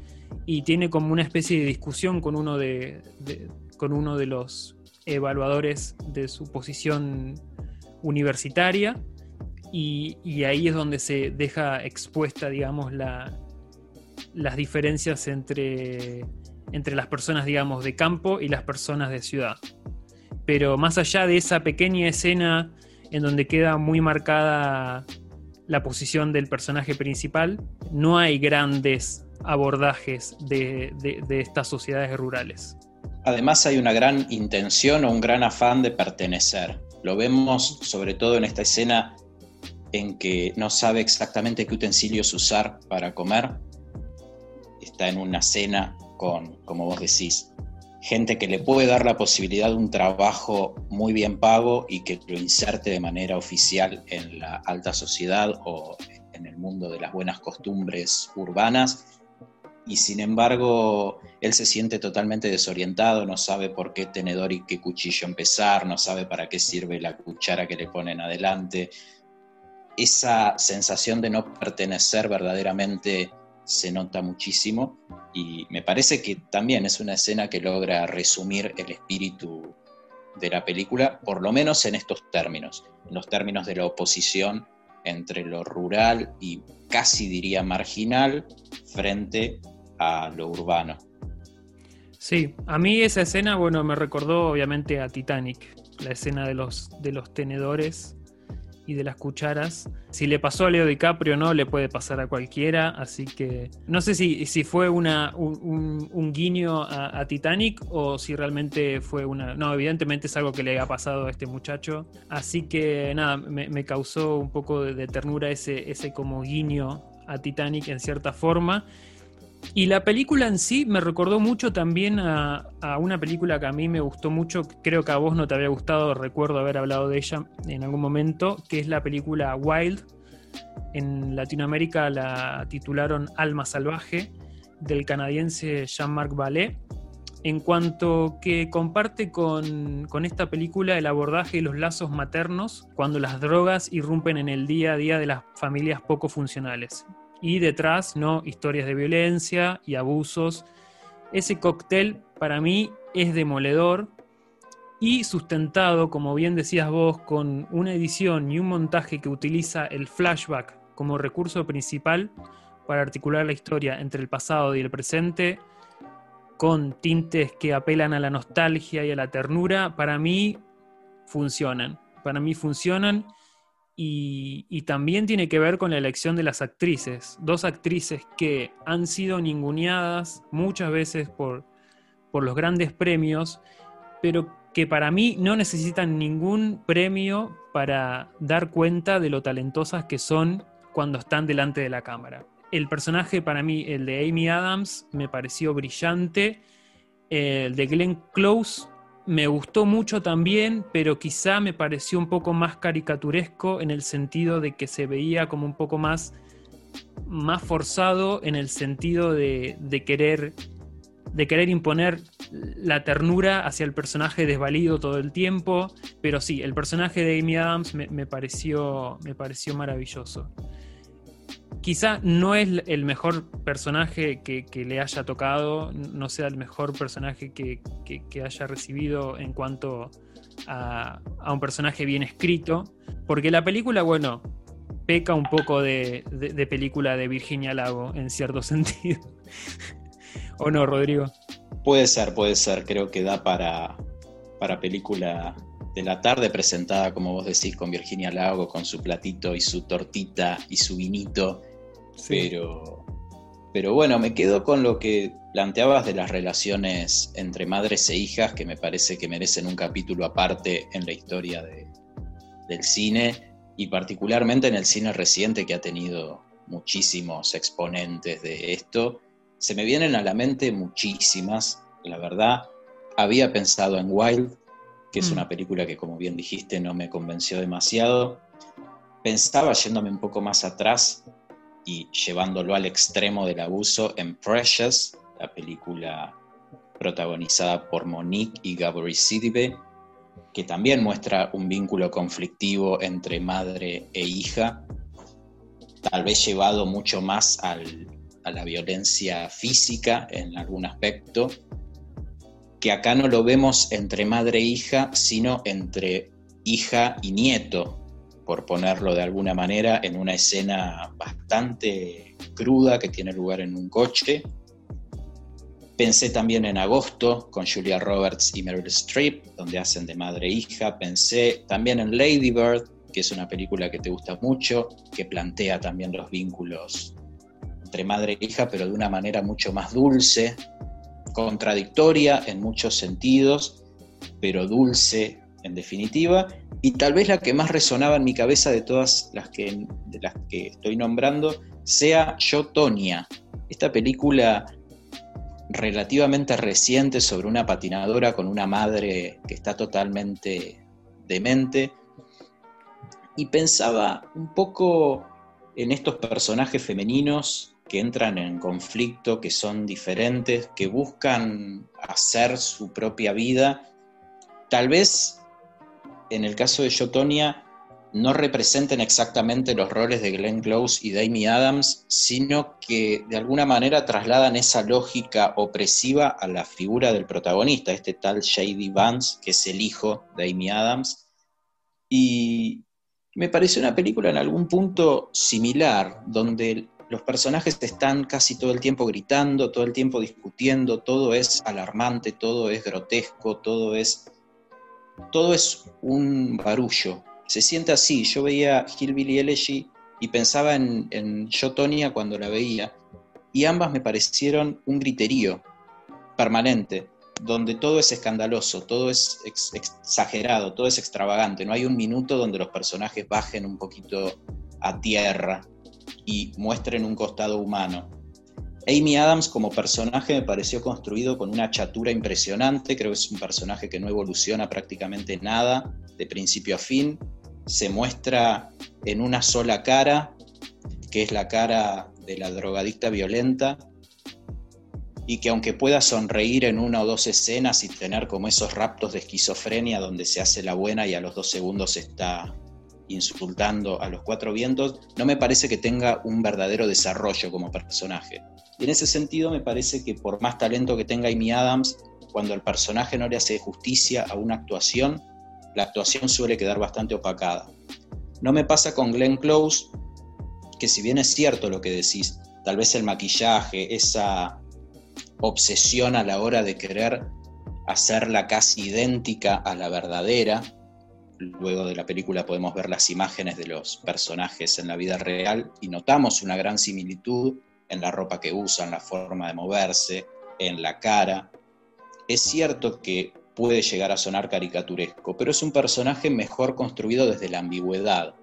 y tiene como una especie de discusión con uno de, con uno de los evaluadores de su posición universitaria, y, ahí es donde se deja expuesta, digamos, la, las diferencias entre, entre las personas, digamos, de campo y las personas de ciudad. Pero más allá de esa pequeña escena en donde queda muy marcada la posición del personaje principal, no hay grandes abordajes de, estas sociedades rurales. Además hay una gran intención o un gran afán de pertenecer. Lo vemos sobre todo en esta escena en que no sabe exactamente qué utensilios usar para comer. Está en una cena con, como vos decís, gente que le puede dar la posibilidad de un trabajo muy bien pago y que lo inserte de manera oficial en la alta sociedad o en el mundo de las buenas costumbres urbanas. Y sin embargo, él se siente totalmente desorientado, no sabe por qué tenedor y qué cuchillo empezar, no sabe para qué sirve la cuchara que le ponen adelante. Esa sensación de no pertenecer verdaderamente se nota muchísimo y me parece que también es una escena que logra resumir el espíritu de la película, por lo menos en estos términos, en los términos de la oposición entre lo rural y casi diría marginal frente a lo urbano. Sí, a mí esa escena, bueno, me recordó obviamente a Titanic, la escena de los, de los tenedores y de las cucharas. Si le pasó a Leo DiCaprio, no, le puede pasar a cualquiera. Así que no sé si, si fue una, un, guiño a, Titanic o si realmente fue una. No, evidentemente es algo que le ha pasado a este muchacho. Así que nada, me, causó un poco de, de, ternura ese, ese como guiño a Titanic en cierta forma. Y la película en sí me recordó mucho también a, una película que a mí me gustó mucho, creo que a vos no te había gustado, recuerdo haber hablado de ella en algún momento, que es la película Wild. En Latinoamérica la titularon Alma Salvaje, del canadiense Jean-Marc Vallée, en cuanto que comparte con, con esta película el abordaje de los lazos maternos cuando las drogas irrumpen en el día a día de las familias poco funcionales y detrás, ¿no? Historias de violencia y abusos. Ese cóctel para mí es demoledor y sustentado, como bien decías vos, con una edición y un montaje que utiliza el flashback como recurso principal para articular la historia entre el pasado y el presente, con tintes que apelan a la nostalgia y a la ternura, para mí funcionan. Para mí funcionan y, también tiene que ver con la elección de las actrices. Dos actrices que han sido ninguneadas muchas veces por, por los grandes premios, pero que para mí no necesitan ningún premio para dar cuenta de lo talentosas que son cuando están delante de la cámara. El personaje para mí, el de Amy Adams, me pareció brillante. El de Glenn Close me gustó mucho también, pero quizá me pareció un poco más caricaturesco en el sentido de que se veía como un poco más, más forzado en el sentido de, querer, de querer imponer la ternura hacia el personaje desvalido todo el tiempo. Pero sí, el personaje de Amy Adams me, pareció, me pareció maravilloso quizá no es el mejor personaje que, le haya tocado, no sea el mejor personaje que, haya recibido en cuanto a, un personaje bien escrito, porque la película, bueno, peca un poco de, película de Virginia Lago, en cierto sentido. ¿O no, Rodrigo? Puede ser, puede ser, creo que da para, para película de la tarde presentada, como vos decís, con Virginia Lago, con su platito y su tortita y su vinito pero, pero bueno, me quedo con lo que planteabas de las relaciones entre madres e hijas, que me parece que merecen un capítulo aparte en la historia del cine y particularmente en el cine reciente que ha tenido muchísimos exponentes de esto. Se me vienen a la mente muchísimas, la verdad. Había pensado en Wild, que es mm. una película que como bien dijiste no me convenció demasiado. Pensaba yéndome un poco más atrás y llevándolo al extremo del abuso en Precious, la película protagonizada por Monique y Gabri Sidibe, que también muestra un vínculo conflictivo entre madre e hija, tal vez llevado mucho más a la violencia física en algún aspecto, que acá no lo vemos entre madre e hija, sino entre hija y nieto, por ponerlo de alguna manera, en una escena bastante cruda que tiene lugar en un coche. Pensé también en Agosto con Julia Roberts y Meryl Streep, donde hacen de madre e hija. Pensé también en Lady Bird, que es una película que te gusta mucho, que plantea también los vínculos entre madre e hija, pero de una manera mucho más dulce, contradictoria en muchos sentidos, pero dulce en definitiva, y tal vez la que más resonaba en mi cabeza de todas las que, las que estoy nombrando sea Yo, Tonya, esta película relativamente reciente sobre una patinadora con una madre que está totalmente demente, y pensaba un poco en estos personajes femeninos que entran en conflicto, que son diferentes, que buscan hacer su propia vida, tal vez en el caso de Yotonia no representen exactamente los roles de Glenn Close y Amy Adams, sino que de alguna manera trasladan esa lógica opresiva a la figura del protagonista, este tal Shady Vance, que es el hijo de Amy Adams. Y me pareció una película en algún punto similar, donde los personajes están casi todo el tiempo gritando, todo el tiempo discutiendo, todo es alarmante, todo es grotesco, todo es todo es un barullo. Se siente así. Yo veía Hillbilly Elegy y pensaba en, en Yo, cuando la veía, y ambas me parecieron un griterío permanente, donde todo es escandaloso, todo es exagerado, todo es extravagante. No hay un minuto donde los personajes bajen un poquito a tierra y muestren un costado humano. Amy Adams como personaje me pareció construido con una chatura impresionante, creo que es un personaje que no evoluciona prácticamente nada, de principio a fin, se muestra en una sola cara, que es la cara de la drogadicta violenta, y que aunque pueda sonreír en una o dos escenas y tener como esos raptos de esquizofrenia donde se hace la buena y a los dos segundos está insultando a los cuatro vientos, no me parece que tenga un verdadero desarrollo como personaje. Y en ese sentido me parece que por más talento que tenga Amy Adams, cuando el personaje no le hace justicia a una actuación, la actuación suele quedar bastante opacada. No me pasa con Glenn Close, que si bien es cierto lo que decís, tal vez el maquillaje, esa obsesión a la hora de querer hacerla casi idéntica a la verdadera, luego de la película podemos ver las imágenes de los personajes en la vida real y notamos una gran similitud en la ropa que usan, la forma de moverse, en la cara. Es cierto que puede llegar a sonar caricaturesco, pero es un personaje mejor construido desde la ambigüedad,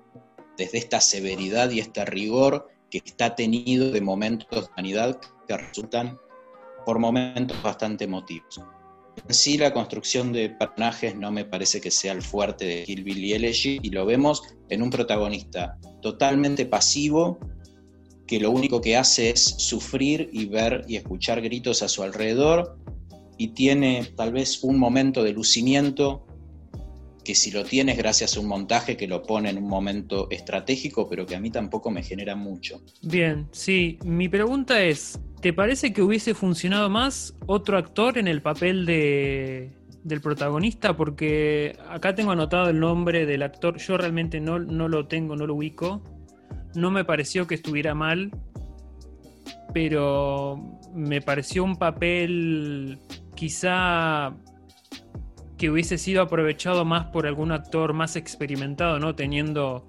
desde esta severidad y este rigor que está tenido de momentos de humanidad que resultan por momentos bastante emotivos. En sí, la construcción de personajes no me parece que sea el fuerte de Hillbilly Elegy y lo vemos en un protagonista totalmente pasivo que lo único que hace es sufrir y ver y escuchar gritos a su alrededor y tiene tal vez un momento de lucimiento que si lo tienes gracias a un montaje que lo pone en un momento estratégico, pero que a mí tampoco me genera mucho. Bien, sí, mi pregunta es, ¿te parece que hubiese funcionado más otro actor en el papel de, del protagonista? Porque acá tengo anotado el nombre del actor, yo realmente no, no lo tengo, no lo ubico, no me pareció que estuviera mal, pero me pareció un papel quizá que hubiese sido aprovechado más por algún actor más experimentado, ¿no? Teniendo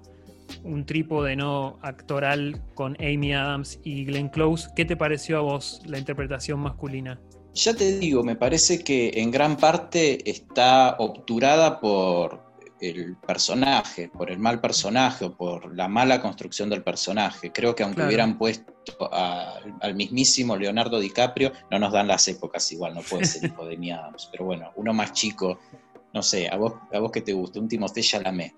un trípode no actoral con Amy Adams y Glenn Close. ¿Qué te pareció a vos la interpretación masculina? Ya te digo, me parece que en gran parte está obturada por el personaje, por el mal personaje o por la mala construcción del personaje. Creo que aunque hubieran puesto al mismísimo Leonardo DiCaprio, no nos dan las épocas igual, no puede ser hijo de mi Adams, pero bueno, uno más chico, no sé, a vos, a vos que te gusta, un Timothée Chalamet.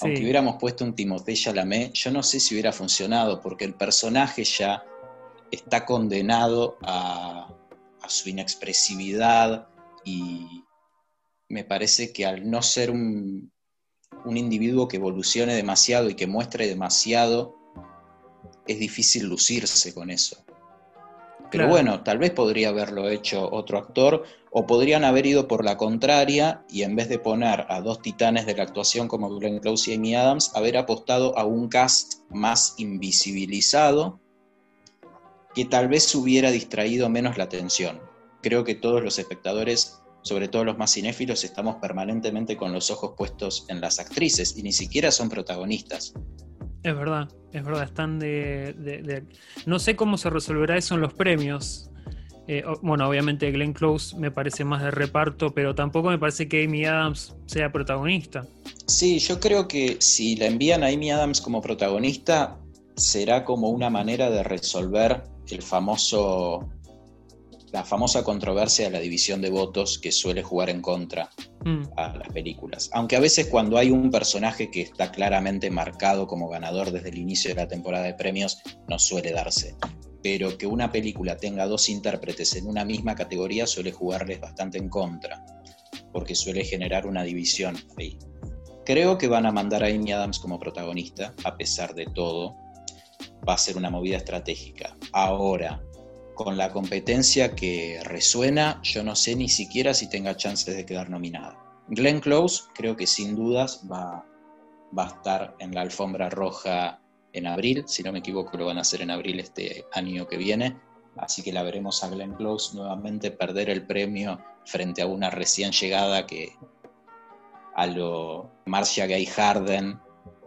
Aunque hubiéramos puesto un Timothée Chalamet, yo no sé si hubiera funcionado, porque el personaje ya está condenado a, a su inexpresividad y me parece que al no ser un, un individuo que evolucione demasiado y que muestre demasiado, es difícil lucirse con eso. Pero bueno, tal vez podría haberlo hecho otro actor, o podrían haber ido por la contraria y en vez de poner a dos titanes de la actuación como Glenn Close y Amy Adams, haber apostado a un cast más invisibilizado que tal vez hubiera distraído menos la atención. Creo que todos los espectadores, sobre todo los más cinéfilos, estamos permanentemente con los ojos puestos en las actrices y ni siquiera son protagonistas. Es verdad, es verdad, están de, No sé cómo se resolverá eso en los premios. Eh, bueno, obviamente Glenn Close me parece más de reparto, pero tampoco me parece que Amy Adams sea protagonista. Sí, yo creo que si la envían a Amy Adams como protagonista, será como una manera de resolver el famoso la famosa controversia de la división de votos que suele jugar en contra mm. a las películas. Aunque a veces cuando hay un personaje que está claramente marcado como ganador desde el inicio de la temporada de premios, no suele darse. Pero que una película tenga dos intérpretes en una misma categoría suele jugarles bastante en contra, porque suele generar una división ahí. Creo que van a mandar a Amy Adams como protagonista, a pesar de todo. Va a ser una movida estratégica. Ahora, con la competencia que resuena, yo no sé ni siquiera si tenga chances de quedar nominada. Glenn Close creo que sin dudas va, a estar en la alfombra roja en abril, si no me equivoco lo van a hacer en abril este año que viene, así que la veremos a Glenn Close nuevamente perder el premio frente a una recién llegada que a lo Marcia Gay Harden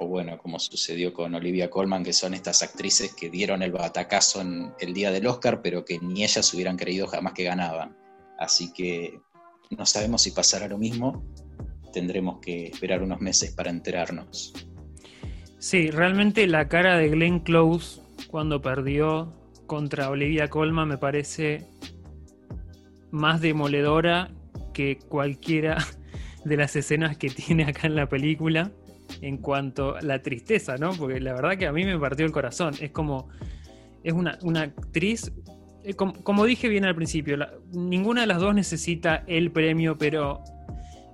o bueno, como sucedió con Olivia Colman, que son estas actrices que dieron el batacazo en el día del Oscar, pero que ni ellas hubieran creído jamás que ganaban. Así que no sabemos si pasará lo mismo, tendremos que esperar unos meses para enterarnos. Sí, realmente la cara de Glenn Close cuando perdió contra Olivia Colman me parece más demoledora que cualquiera de las escenas que tiene acá en la película en cuanto a la tristeza, ¿no? Porque la verdad que a mí me partió el corazón. Es como, es una, actriz, eh, como, dije bien al principio, ninguna de las dos necesita el premio, pero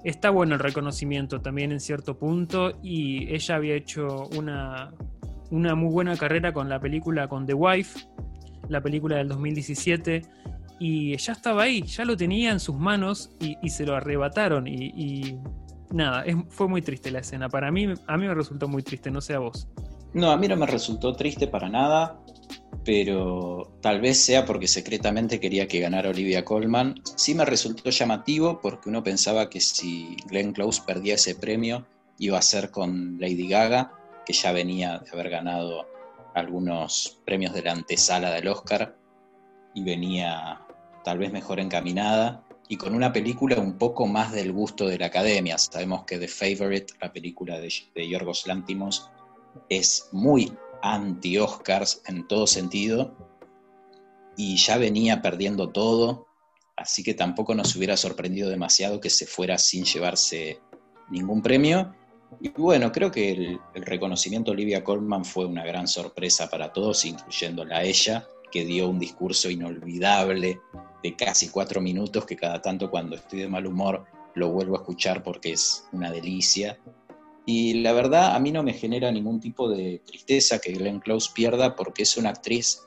está bueno el reconocimiento también en cierto punto y ella había hecho una, una muy buena carrera con la película con The Wife, la película del 2017 y ya estaba ahí, ya lo tenía en sus manos y, se lo arrebataron y nada, fue muy triste la escena. Para mí, a mí me resultó muy triste, no sé a vos. No, a mí no me resultó triste para nada, pero tal vez sea porque secretamente quería que ganara Olivia Colman. Sí me resultó llamativo porque uno pensaba que si Glenn Close perdía ese premio iba a ser con Lady Gaga, que ya venía de haber ganado algunos premios de la antesala del Oscar y venía tal vez mejor encaminada y con una película un poco más del gusto de la academia. Sabemos que The Favorite, la película de, de Yorgos Lantimos, es muy anti-Oscars en todo sentido y ya venía perdiendo todo, así que tampoco nos hubiera sorprendido demasiado que se fuera sin llevarse ningún premio. Y bueno, creo que el, el reconocimiento a Olivia Colman fue una gran sorpresa para todos, incluyéndola a ella, que dio un discurso inolvidable casi cuatro minutos que cada tanto cuando estoy de mal humor lo vuelvo a escuchar porque es una delicia. Y la verdad a mí no me genera ningún tipo de tristeza que Glenn Close pierda porque es una actriz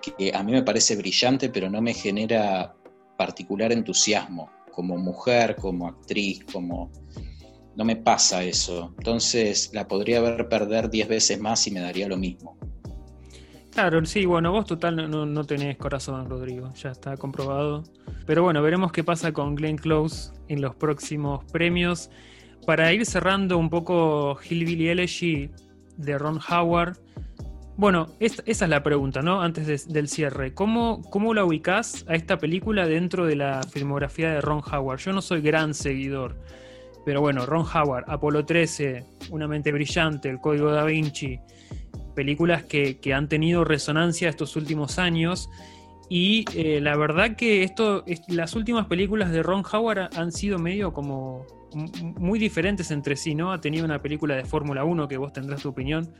que a mí me parece brillante pero no me genera particular entusiasmo como mujer, como actriz, como... No me pasa eso. Entonces la podría ver perder diez veces más y me daría lo mismo. Claro, sí, bueno, vos total no, tenés corazón, Rodrigo, ya está comprobado. Pero bueno, veremos qué pasa con Glenn Close en los próximos premios. Para ir cerrando un poco Hillbilly Elegy de Ron Howard. Bueno, esa es la pregunta, ¿no? Antes del cierre. ¿Cómo, ¿Cómo la ubicás a esta película dentro de la filmografía de Ron Howard? Yo no soy gran seguidor, pero bueno, Ron Howard, Apolo 13, Una mente brillante, El Código da Vinci, películas que, han tenido resonancia estos últimos años. Y eh, la verdad que esto, las últimas películas de Ron Howard han sido medio como muy diferentes entre sí, ¿no? Ha tenido una película de Fórmula 1, que vos tendrás tu opinión,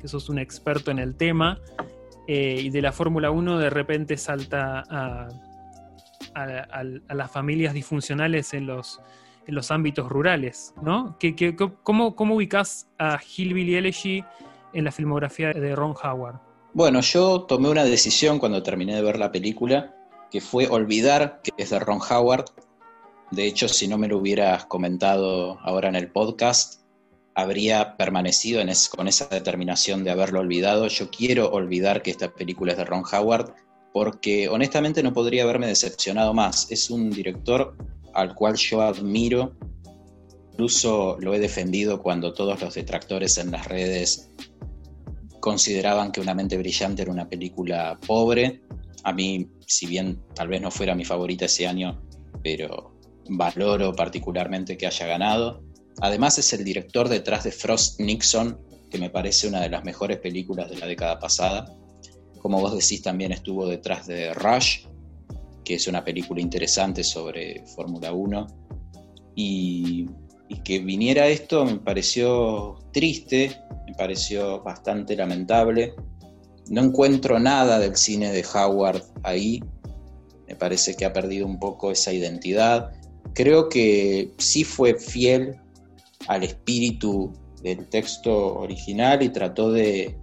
que sos un experto en el tema, eh, y de la Fórmula 1 de repente salta a, las familias disfuncionales en los, en los ámbitos rurales, ¿no? cómo, ¿Cómo ubicás a Hillbilly Elegy en la filmografía de Ron Howard? Bueno, yo tomé una decisión cuando terminé de ver la película, que fue olvidar que es de Ron Howard. De hecho, si no me lo hubieras comentado ahora en el podcast, habría permanecido con esa determinación de haberlo olvidado. Yo quiero olvidar que esta película es de Ron Howard porque honestamente no podría haberme decepcionado más. Es un director al cual yo admiro, incluso lo he defendido cuando todos los detractores en las redes consideraban que Una mente brillante era una película pobre. A mí, si bien tal vez no fuera mi favorita ese año, pero valoro particularmente que haya ganado. Además es el director detrás de Frost Nixon, que me parece una de las mejores películas de la década pasada. Como vos decís, también estuvo detrás de Rush, que es una película interesante sobre Fórmula 1. Y, y, que viniera esto me pareció triste, me pareció bastante lamentable. No encuentro nada del cine de Howard ahí. Me parece que ha perdido un poco esa identidad. Creo que sí fue fiel al espíritu del texto original y trató de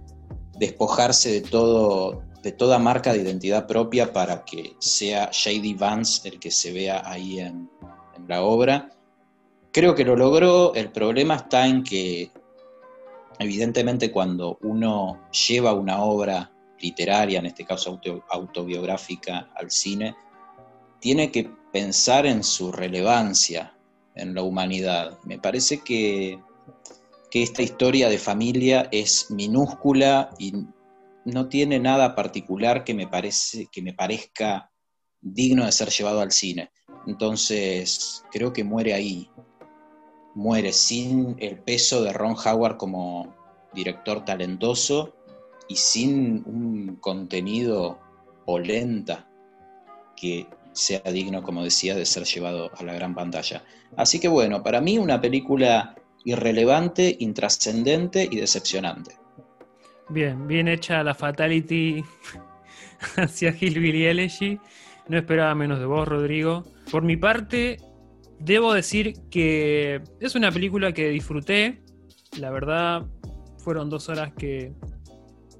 despojarse de todo de toda marca de identidad propia para que sea Shady Vance el que se vea ahí en, en la obra. Creo que lo logró, el problema está en que evidentemente cuando uno lleva una obra literaria, en este caso autobiográfica, al cine, tiene que pensar en su relevancia en la humanidad. Me parece que, que esta historia de familia es minúscula y no tiene nada particular que me, parece, que me parezca digno de ser llevado al cine. Entonces, creo que muere ahí. Muere sin el peso de Ron Howard como director talentoso y sin un contenido polenta que sea digno, como decía, de ser llevado a la gran pantalla. Así que bueno, para mí una película irrelevante, intrascendente y decepcionante. Bien, bien hecha la fatality hacia Hillbilly Elegy. No esperaba menos de vos, Rodrigo. Por mi parte, debo decir que es una película que disfruté. La verdad, fueron dos horas que,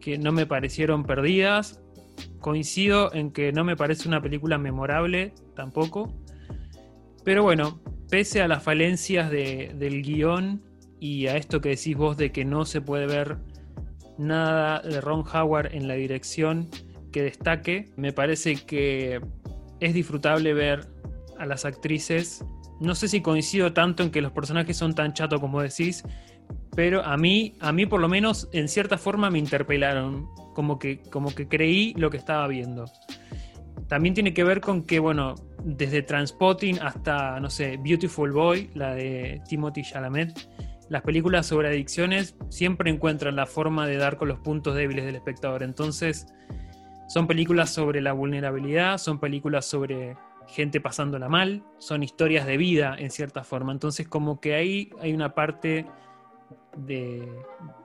que no me parecieron perdidas. Coincido en que no me parece una película memorable tampoco. Pero bueno, pese a las falencias del guion y a esto que decís vos de que no se puede ver nada de Ron Howard en la dirección que destaque. Me parece que es disfrutable ver a las actrices. No sé si coincido tanto en que los personajes son tan chatos como decís, pero a mí, a mí por lo menos en cierta forma me interpelaron, como que, como que creí lo que estaba viendo. También tiene que ver con que, bueno, desde Transpotting hasta, no sé, Beautiful Boy, la de Timothy Chalamet, las películas sobre adicciones siempre encuentran la forma de dar con los puntos débiles del espectador. Entonces, son películas sobre la vulnerabilidad, son películas sobre gente pasándola mal, son historias de vida en cierta forma. Entonces, como que ahí hay una parte de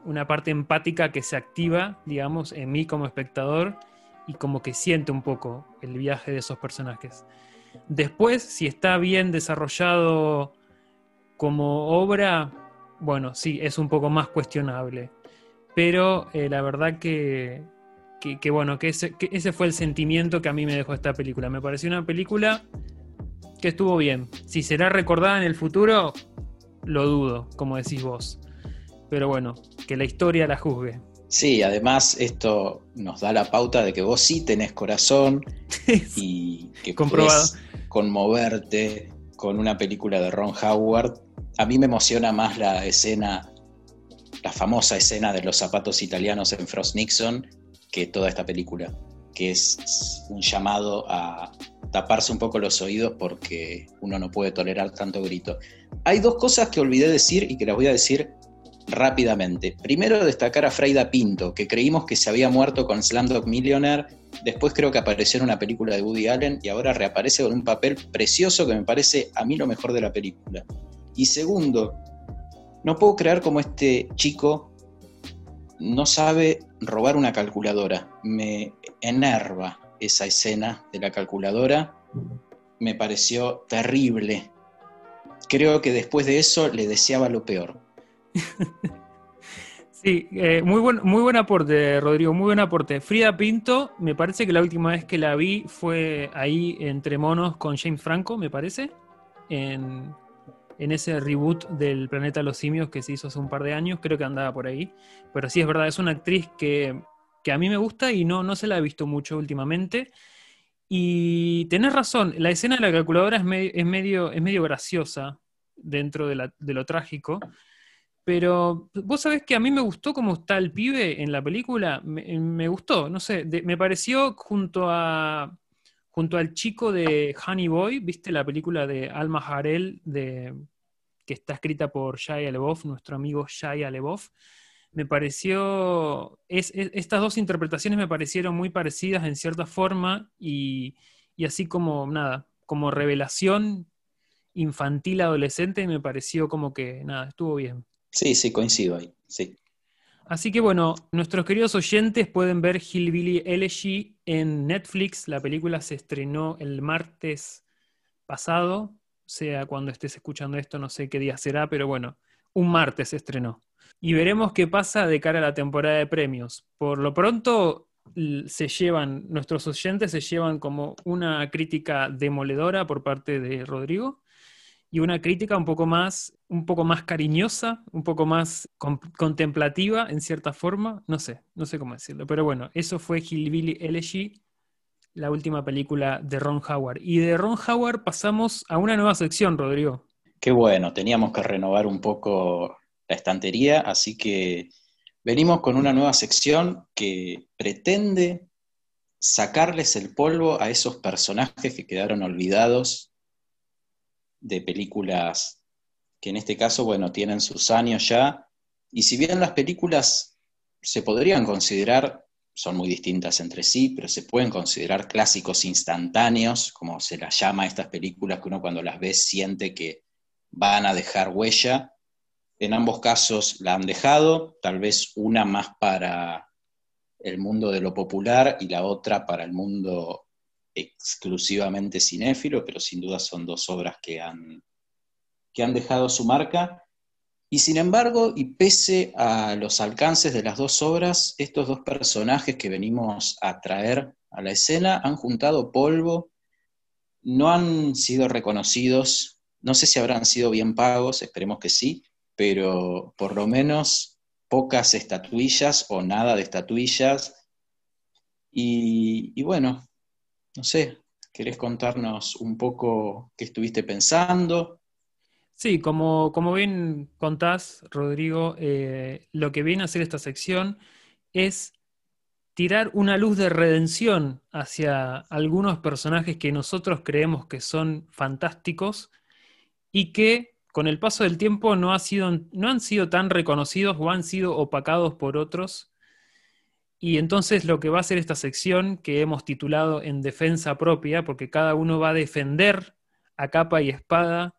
una parte empática que se activa, digamos, en mí como espectador y como que siente un poco el viaje de esos personajes. Después, si está bien desarrollado como obra, bueno, sí, es un poco más cuestionable. Pero eh, la verdad que, que, bueno, que ese, que ese fue el sentimiento que a mí me dejó esta película. Me pareció una película que estuvo bien. Si será recordada en el futuro, lo dudo, como decís vos. Pero bueno, que la historia la juzgue. Sí, además esto nos da la pauta de que vos sí tenés corazón y que podés conmoverte con una película de Ron Howard a mí me emociona más la escena, la famosa escena de los zapatos italianos en Frost Nixon, que toda esta película, que es un llamado a taparse un poco los oídos porque uno no puede tolerar tanto grito. Hay dos cosas que olvidé decir y que las voy a decir rápidamente. Primero, destacar a Freida Pinto, que creímos que se había muerto con Slamdog Millionaire, después creo que apareció en una película de Woody Allen y ahora reaparece con un papel precioso que me parece a mí lo mejor de la película. Y segundo, no puedo creer cómo este chico no sabe robar una calculadora. Me enerva esa escena de la calculadora. Me pareció terrible. Creo que después de eso le deseaba lo peor. Sí, eh, muy, buen, muy buen aporte, Rodrigo, muy buen aporte. Frida Pinto, me parece que la última vez que la vi fue ahí entre monos con James Franco, me parece, en, en ese reboot del Planeta de los Simios que se hizo hace un par de años, creo que andaba por ahí. Pero sí, es verdad, es una actriz que, que a mí me gusta y no, no se la he visto mucho últimamente. Y tenés razón, la escena de la calculadora es, es, medio, es medio graciosa dentro de, de lo trágico. Pero vos sabés que a mí me gustó cómo está el pibe en la película, me, gustó, no sé, me pareció junto a junto al chico de Honey Boy, ¿viste la película de Alma Harel de, que está escrita por Shia LeBoff, nuestro amigo Shia LeBoff? Me pareció, estas dos interpretaciones me parecieron muy parecidas en cierta forma y, y así como, nada, como revelación infantil adolescente me pareció como que, nada, estuvo bien. Sí, sí, coincido ahí, sí. Así que bueno, nuestros queridos oyentes pueden ver Hillbilly Elegy en Netflix. La película se estrenó el martes pasado, sea cuando estés escuchando esto, no sé qué día será, pero bueno, un martes se estrenó. Y veremos qué pasa de cara a la temporada de premios. Por lo pronto se llevan, nuestros oyentes se llevan como una crítica demoledora por parte de Rodrigo y una crítica un poco más, un poco más cariñosa, un poco más contemplativa en cierta forma, no sé, no sé cómo decirlo, pero bueno, eso fue Hillbilly Elegy, la última película de Ron Howard. Y de Ron Howard pasamos a una nueva sección, Rodrigo. Qué bueno, teníamos que renovar un poco la estantería, así que venimos con una nueva sección que pretende sacarles el polvo a esos personajes que quedaron olvidados de películas que en este caso, bueno, tienen sus años ya, y si bien las películas se podrían considerar, son muy distintas entre sí, pero se pueden considerar clásicos instantáneos, como se las llama a estas películas que uno cuando las ve siente que van a dejar huella. En ambos casos la han dejado, tal vez una más para el mundo de lo popular y la otra para el mundo exclusivamente cinéfilo, pero sin duda son dos obras que han, que han dejado su marca. Y sin embargo, y pese a los alcances de las dos obras, estos dos personajes que venimos a traer a la escena han juntado polvo, no han sido reconocidos, no sé si habrán sido bien pagos, esperemos que sí, pero por lo menos pocas estatuillas o nada de estatuillas. Y, y bueno, no sé, ¿querés contarnos un poco qué estuviste pensando? Sí, como, como bien contás, Rodrigo, eh, lo que viene a hacer esta sección es tirar una luz de redención hacia algunos personajes que nosotros creemos que son fantásticos y que con el paso del tiempo no, han sido tan reconocidos o han sido opacados por otros y entonces lo que va a hacer esta sección que hemos titulado en defensa propia, porque cada uno va a defender a capa y espada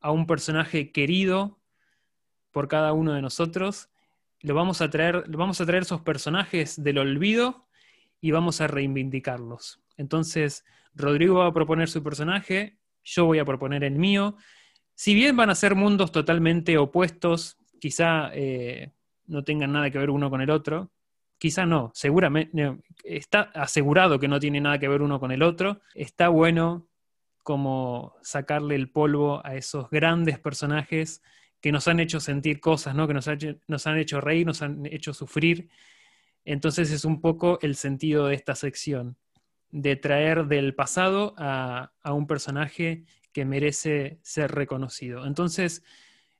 a un personaje querido por cada uno de nosotros, lo vamos a traer, vamos a traer esos personajes del olvido y vamos a reivindicarlos. Entonces, Rodrigo va a proponer su personaje, yo voy a proponer el mío. Si bien van a ser mundos totalmente opuestos, quizá eh, no tengan nada que ver uno con el otro, quizá no, seguramente, está asegurado que no tiene nada que ver uno con el otro, está bueno como sacarle el polvo a esos grandes personajes que nos han hecho sentir cosas, ¿no? que nos, nos han hecho reír, nos han hecho sufrir. Entonces es un poco el sentido de esta sección, de traer del pasado a, a un personaje que merece ser reconocido. Entonces,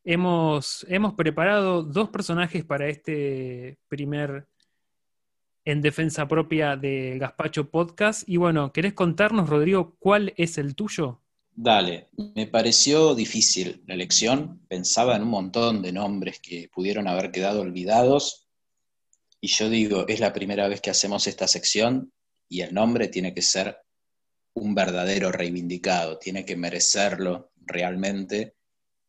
hemos, hemos preparado dos personajes para este primer en defensa propia de Gaspacho Podcast. Y bueno, ¿querés contarnos, Rodrigo, cuál es el tuyo? Dale, me pareció difícil la elección. Pensaba en un montón de nombres que pudieron haber quedado olvidados. Y yo digo, es la primera vez que hacemos esta sección y el nombre tiene que ser un verdadero reivindicado, tiene que merecerlo realmente.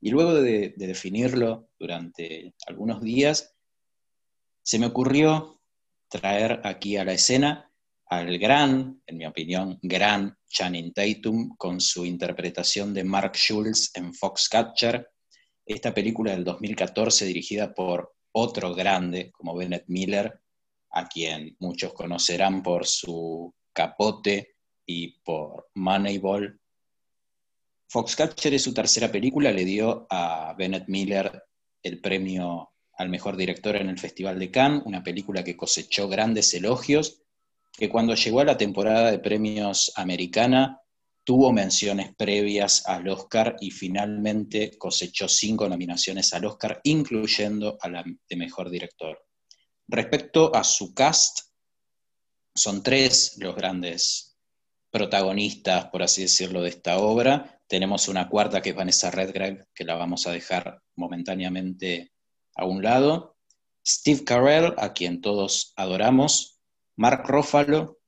Y luego de, de definirlo durante algunos días, se me ocurrió traer aquí a la escena al gran, en mi opinión, gran Channing Tatum con su interpretación de Mark Schultz en Foxcatcher, esta película del 2014 dirigida por otro grande como Bennett Miller, a quien muchos conocerán por su capote y por Moneyball. Foxcatcher es su tercera película, le dio a Bennett Miller el premio al mejor director en el Festival de Cannes, una película que cosechó grandes elogios, que cuando llegó a la temporada de premios americana tuvo menciones previas al Oscar y finalmente cosechó cinco nominaciones al Oscar, incluyendo a la de mejor director. Respecto a su cast, son tres los grandes protagonistas, por así decirlo, de esta obra. Tenemos una cuarta que es Vanessa Redgrave, que la vamos a dejar momentáneamente a un lado. Steve Carell, a quien todos adoramos. Mark Ruffalo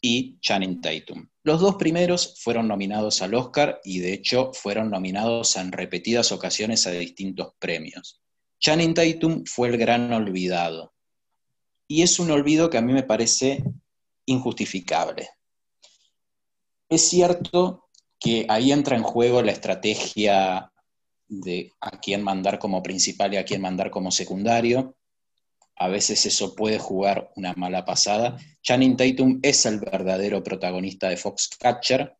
y Channing Tatum. Los dos primeros fueron nominados al Oscar y de hecho fueron nominados en repetidas ocasiones a distintos premios. Channing Tatum fue el gran olvidado. Y es un olvido que a mí me parece injustificable. Es cierto que ahí entra en juego la estrategia de a quién mandar como principal y a quién mandar como secundario a veces eso puede jugar una mala pasada. Channing Tatum es el verdadero protagonista de Foxcatcher,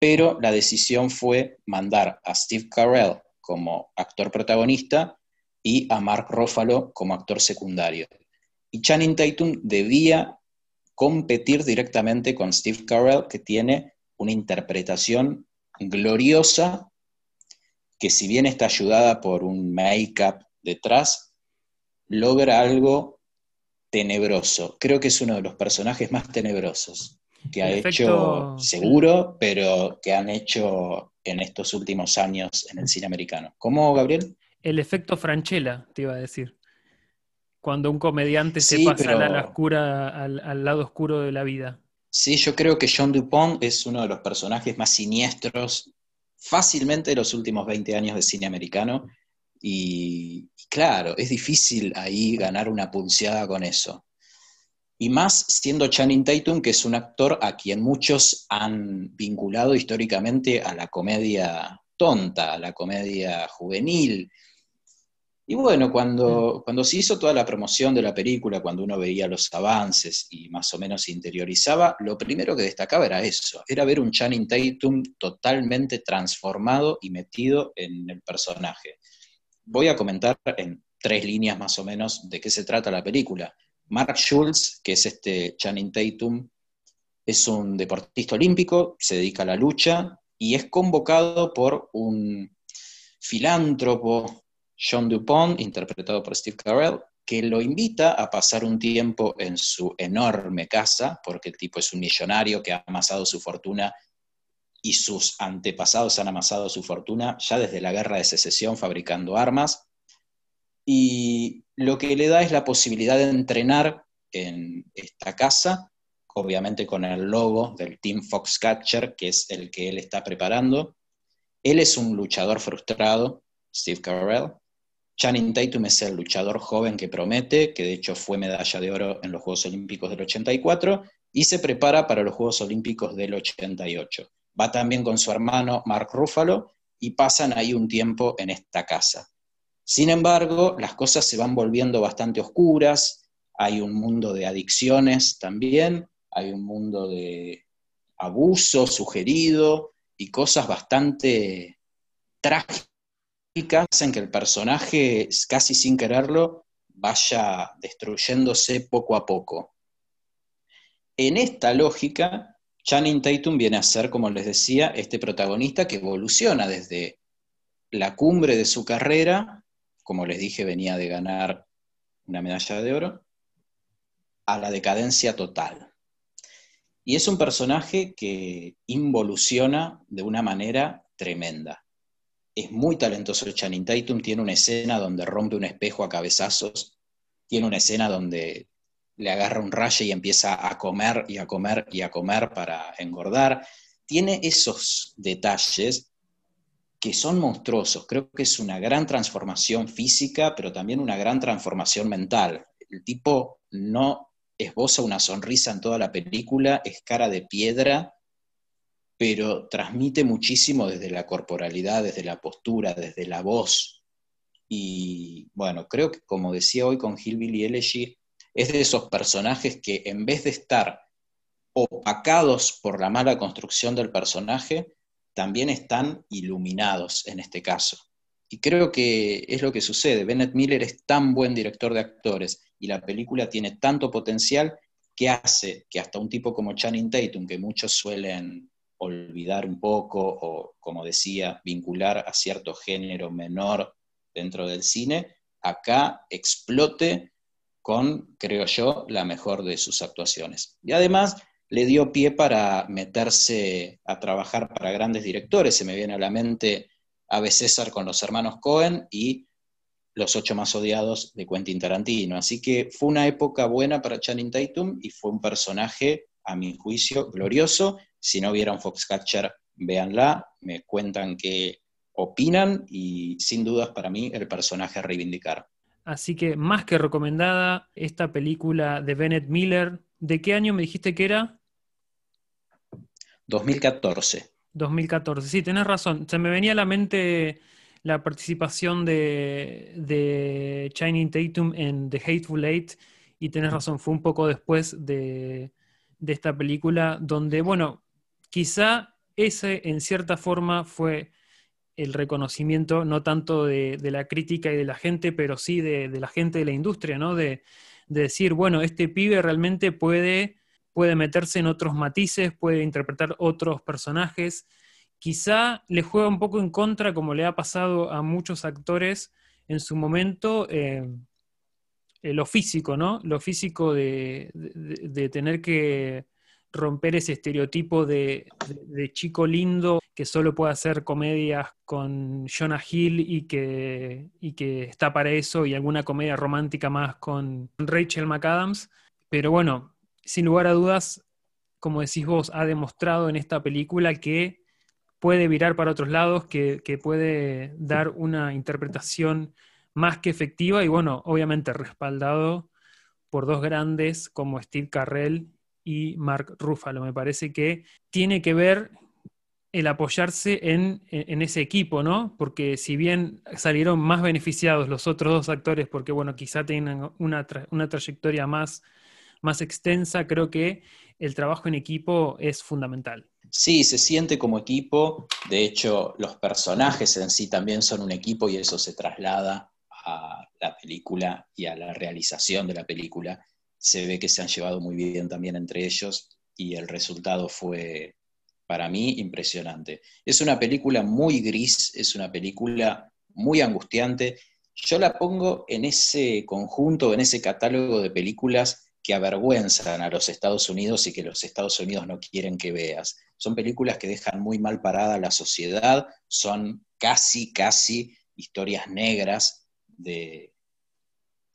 pero la decisión fue mandar a Steve Carell como actor protagonista y a Mark Ruffalo como actor secundario. Y Channing Tatum debía competir directamente con Steve Carell, que tiene una interpretación gloriosa, que si bien está ayudada por un make-up detrás, logra algo tenebroso. Creo que es uno de los personajes más tenebrosos que ha hecho, seguro, pero que han hecho en estos últimos años en el cine americano. ¿Cómo, Gabriel? El efecto Franchella, te iba a decir. Cuando un comediante se pasa a la oscura, al, al, lado oscuro de la vida. Sí, yo creo que John Dupont es uno de los personajes más siniestros fácilmente los últimos 20 años de cine americano y, claro, es difícil ahí ganar una pulseada con eso. Y más siendo Channing Tatum, que es un actor a quien muchos han vinculado históricamente a la comedia tonta, a la comedia juvenil. Y bueno, cuando, cuando se hizo toda la promoción de la película, cuando uno veía los avances y más o menos interiorizaba, lo primero que destacaba era eso, era ver un Channing Tatum totalmente transformado y metido en el personaje voy a comentar en tres líneas más o menos de qué se trata la película. Mark Schultz, que es este Channing Tatum, es un deportista olímpico, se dedica a la lucha y es convocado por un filántropo, John Dupont, interpretado por Steve Carell, que lo invita a pasar un tiempo en su enorme casa, porque el tipo es un millonario que ha amasado su fortuna y sus antepasados han amasado su fortuna ya desde la guerra de secesión fabricando armas. Y lo que le da es la posibilidad de entrenar en esta casa, obviamente con el logo del Team Foxcatcher, que es el que él está preparando. Él es un luchador frustrado, Steve Carell. Channing Tatum es el luchador joven que promete, que de hecho fue medalla de oro en los Juegos Olímpicos del 84 y se prepara para los Juegos Olímpicos del 88 va también con su hermano Mark Ruffalo y pasan ahí un tiempo en esta casa. Sin embargo, las cosas se van volviendo bastante oscuras, hay un mundo de adicciones también, hay un mundo de abuso sugerido y cosas bastante trágicas en que el personaje, casi sin quererlo, vaya destruyéndose poco a poco. En esta lógica, Channing Tatum viene a ser, como les decía, este protagonista que evoluciona desde la cumbre de su carrera, como les dije, venía de ganar una medalla de oro, a la decadencia total. Y es un personaje que involuciona de una manera tremenda. Es muy talentoso Channing Tatum, tiene una escena donde rompe un espejo a cabezazos, tiene una escena donde le agarra un rayo y empieza a comer y a comer y a comer para engordar. Tiene esos detalles que son monstruosos. Creo que es una gran transformación física, pero también una gran transformación mental. El tipo no esboza una sonrisa en toda la película, es cara de piedra, pero transmite muchísimo desde la corporalidad, desde la postura, desde la voz. Y bueno, creo que como decía hoy con Hillbilly Elegy, es de esos personajes que en vez de estar opacados por la mala construcción del personaje, también están iluminados en este caso. Y creo que es lo que sucede. Bennett Miller es tan buen director de actores y la película tiene tanto potencial que hace que hasta un tipo como Channing Tatum, que muchos suelen olvidar un poco o, como decía, vincular a cierto género menor dentro del cine, acá explote con, creo yo, la mejor de sus actuaciones. Y además le dio pie para meterse a trabajar para grandes directores. Se me viene a la mente Ave César con los hermanos Cohen y Los ocho más odiados de Quentin Tarantino. Así que fue una época buena para Channing Tatum y fue un personaje, a mi juicio, glorioso. Si no vieron Foxcatcher, véanla, me cuentan qué opinan y sin dudas para mí el personaje a reivindicar. Así que más que recomendada esta película de Bennett Miller. ¿De qué año me dijiste que era? 2014. 2014, sí, tenés razón. Se me venía a la mente la participación de, de Channing Tatum en The Hateful Eight y tenés razón, fue un poco después de, de esta película donde, bueno, quizá ese en cierta forma fue el reconocimiento no tanto de, la crítica y de la gente, pero sí de, la gente de la industria, ¿no? De, de, decir, bueno, este pibe realmente puede puede meterse en otros matices, puede interpretar otros personajes. Quizá le juega un poco en contra, como le ha pasado a muchos actores en su momento, eh, eh, lo físico, ¿no? Lo físico de, tener que romper ese estereotipo de, chico lindo que solo puede hacer comedias con Jonah Hill y que, que está para eso, y alguna comedia romántica más con Rachel McAdams. Pero bueno, sin lugar a dudas, como decís vos, ha demostrado en esta película que puede virar para otros lados, que, puede dar una interpretación más que efectiva y bueno, obviamente respaldado por dos grandes como Steve Carrell y Mark Ruffalo. Me parece que tiene que ver el apoyarse en, ese equipo, ¿no? Porque si bien salieron más beneficiados los otros dos actores, porque bueno, quizá tengan una, una trayectoria más más extensa, creo que el trabajo en equipo es fundamental. Sí, se siente como equipo. De hecho, los personajes en sí también son un equipo y eso se traslada a la película y a la realización de la película. Se ve que se han llevado muy bien también entre ellos y el resultado fue para mí impresionante. Es una película muy gris, es una película muy angustiante. Yo la pongo en ese conjunto, en ese catálogo de películas que avergüenzan a los Estados Unidos y que los Estados Unidos no quieren que veas. Son películas que dejan muy mal parada a la sociedad, son casi, casi historias negras de,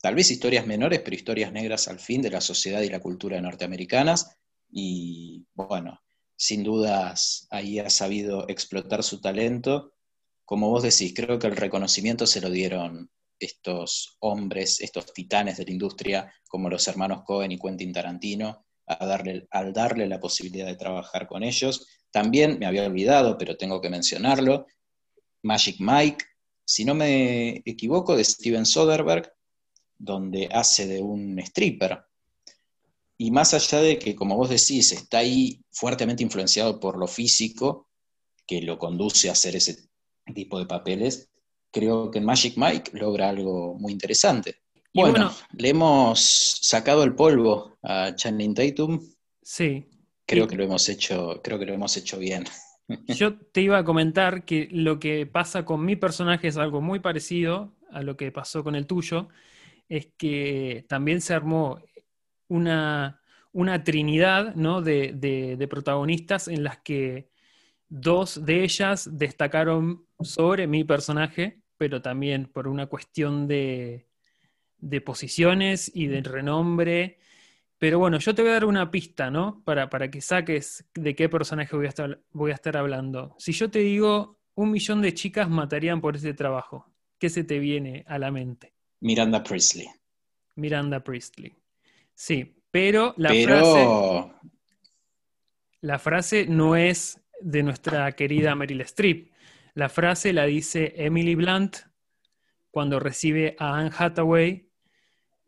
tal vez historias menores, pero historias negras al fin de la sociedad y la cultura norteamericanas. Y bueno, sin dudas ahí ha sabido explotar su talento. Como vos decís, creo que el reconocimiento se lo dieron estos hombres, estos titanes de la industria, como los hermanos Cohen y Quentin Tarantino, al darle la posibilidad de trabajar con ellos. También me había olvidado, pero tengo que mencionarlo, Magic Mike, si no me equivoco, de Steven Soderbergh, donde hace de un stripper. Y más allá de que, como vos decís, está ahí fuertemente influenciado por lo físico, que lo conduce a hacer ese tipo de papeles, creo que Magic Mike logra algo muy interesante. Bueno, le hemos sacado el polvo a Channing Tatum. Sí. Creo que lo hemos hecho, creo que lo hemos hecho bien. Yo te iba a comentar que lo que pasa con mi personaje es algo muy parecido a lo que pasó con el tuyo. Es que también se armó una, una trinidad ¿no? de, de protagonistas en las que dos de ellas destacaron sobre mi personaje pero también por una cuestión de, posiciones y de renombre. Pero bueno, yo te voy a dar una pista, ¿no? Para, para que saques de qué personaje voy a, estar, voy a estar hablando. Si yo te digo, un millón de chicas matarían por ese trabajo, ¿qué se te viene a la mente? Miranda Priestley. Miranda Priestley. Sí, pero la frase. La frase no es de nuestra querida Meryl Streep. La frase la dice Emily Blunt, cuando recibe a Anne Hathaway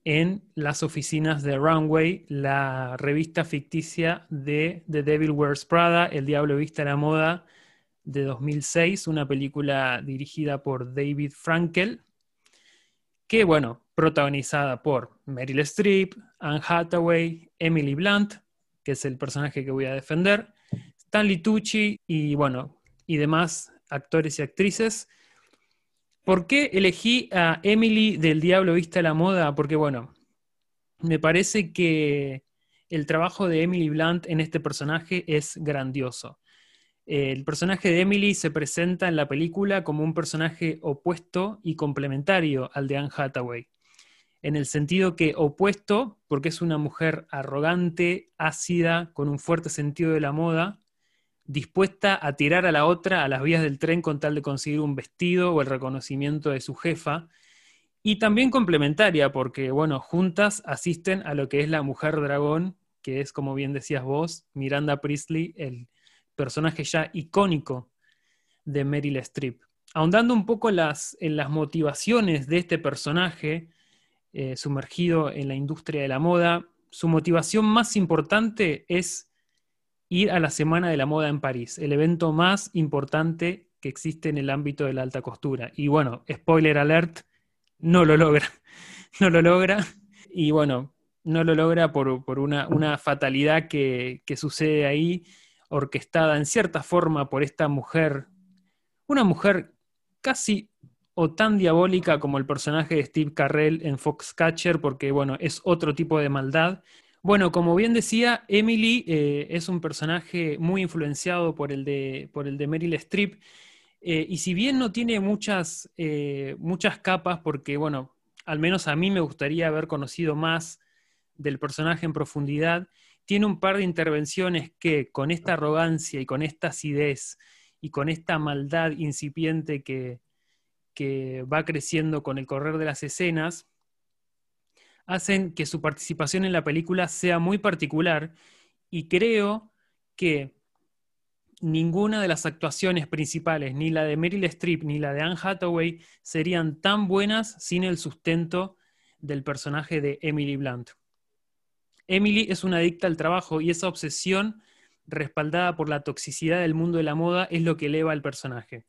en las oficinas de Runway, la revista ficticia de The Devil Wears Prada, El Diablo Vista a la Moda, de 2006, una película dirigida por David Frankel, que, bueno, protagonizada por Meryl Streep, Anne Hathaway, Emily Blunt, que es el personaje que voy a defender, Stanley Tucci y, bueno, y demás actores y actrices. ¿Por qué elegí a Emily del Diablo Vista a la Moda? Porque, bueno, me parece que el trabajo de Emily Blunt en este personaje es grandioso. El personaje de Emily se presenta en la película como un personaje opuesto y complementario al de Anne Hathaway. En el sentido que opuesto, porque es una mujer arrogante, ácida, con un fuerte sentido de la moda, dispuesta a tirar a la otra a las vías del tren con tal de conseguir un vestido o el reconocimiento de su jefa. Y también complementaria, porque, bueno, juntas asisten a lo que es la mujer dragón, que es, como bien decías vos, Miranda Priestley, el personaje ya icónico de Meryl Streep. Ahondando un poco las, en las motivaciones de este personaje eh, sumergido en la industria de la moda, su motivación más importante es ir a la Semana de la Moda en París, el evento más importante que existe en el ámbito de la alta costura. Y bueno, spoiler alert, no lo logra, no lo logra. Y bueno, no lo logra por, una, fatalidad que, que, sucede ahí, orquestada en cierta forma por esta mujer, una mujer casi o tan diabólica como el personaje de Steve Carrell en Foxcatcher, porque bueno, es otro tipo de maldad, bueno, como bien decía, Emily eh, es un personaje muy influenciado por el de, por el de Meryl Streep. Eh, y si bien no tiene muchas, eh, muchas capas, porque, bueno, al menos a mí me gustaría haber conocido más del personaje en profundidad, tiene un par de intervenciones que con esta arrogancia y con esta acidez y con esta maldad incipiente que, que va creciendo con el correr de las escenas, hacen que su participación en la película sea muy particular y creo que ninguna de las actuaciones principales, ni la de Meryl Streep ni la de Anne Hathaway, serían tan buenas sin el sustento del personaje de Emily Blunt. Emily es una adicta al trabajo y esa obsesión respaldada por la toxicidad del mundo de la moda es lo que eleva al personaje.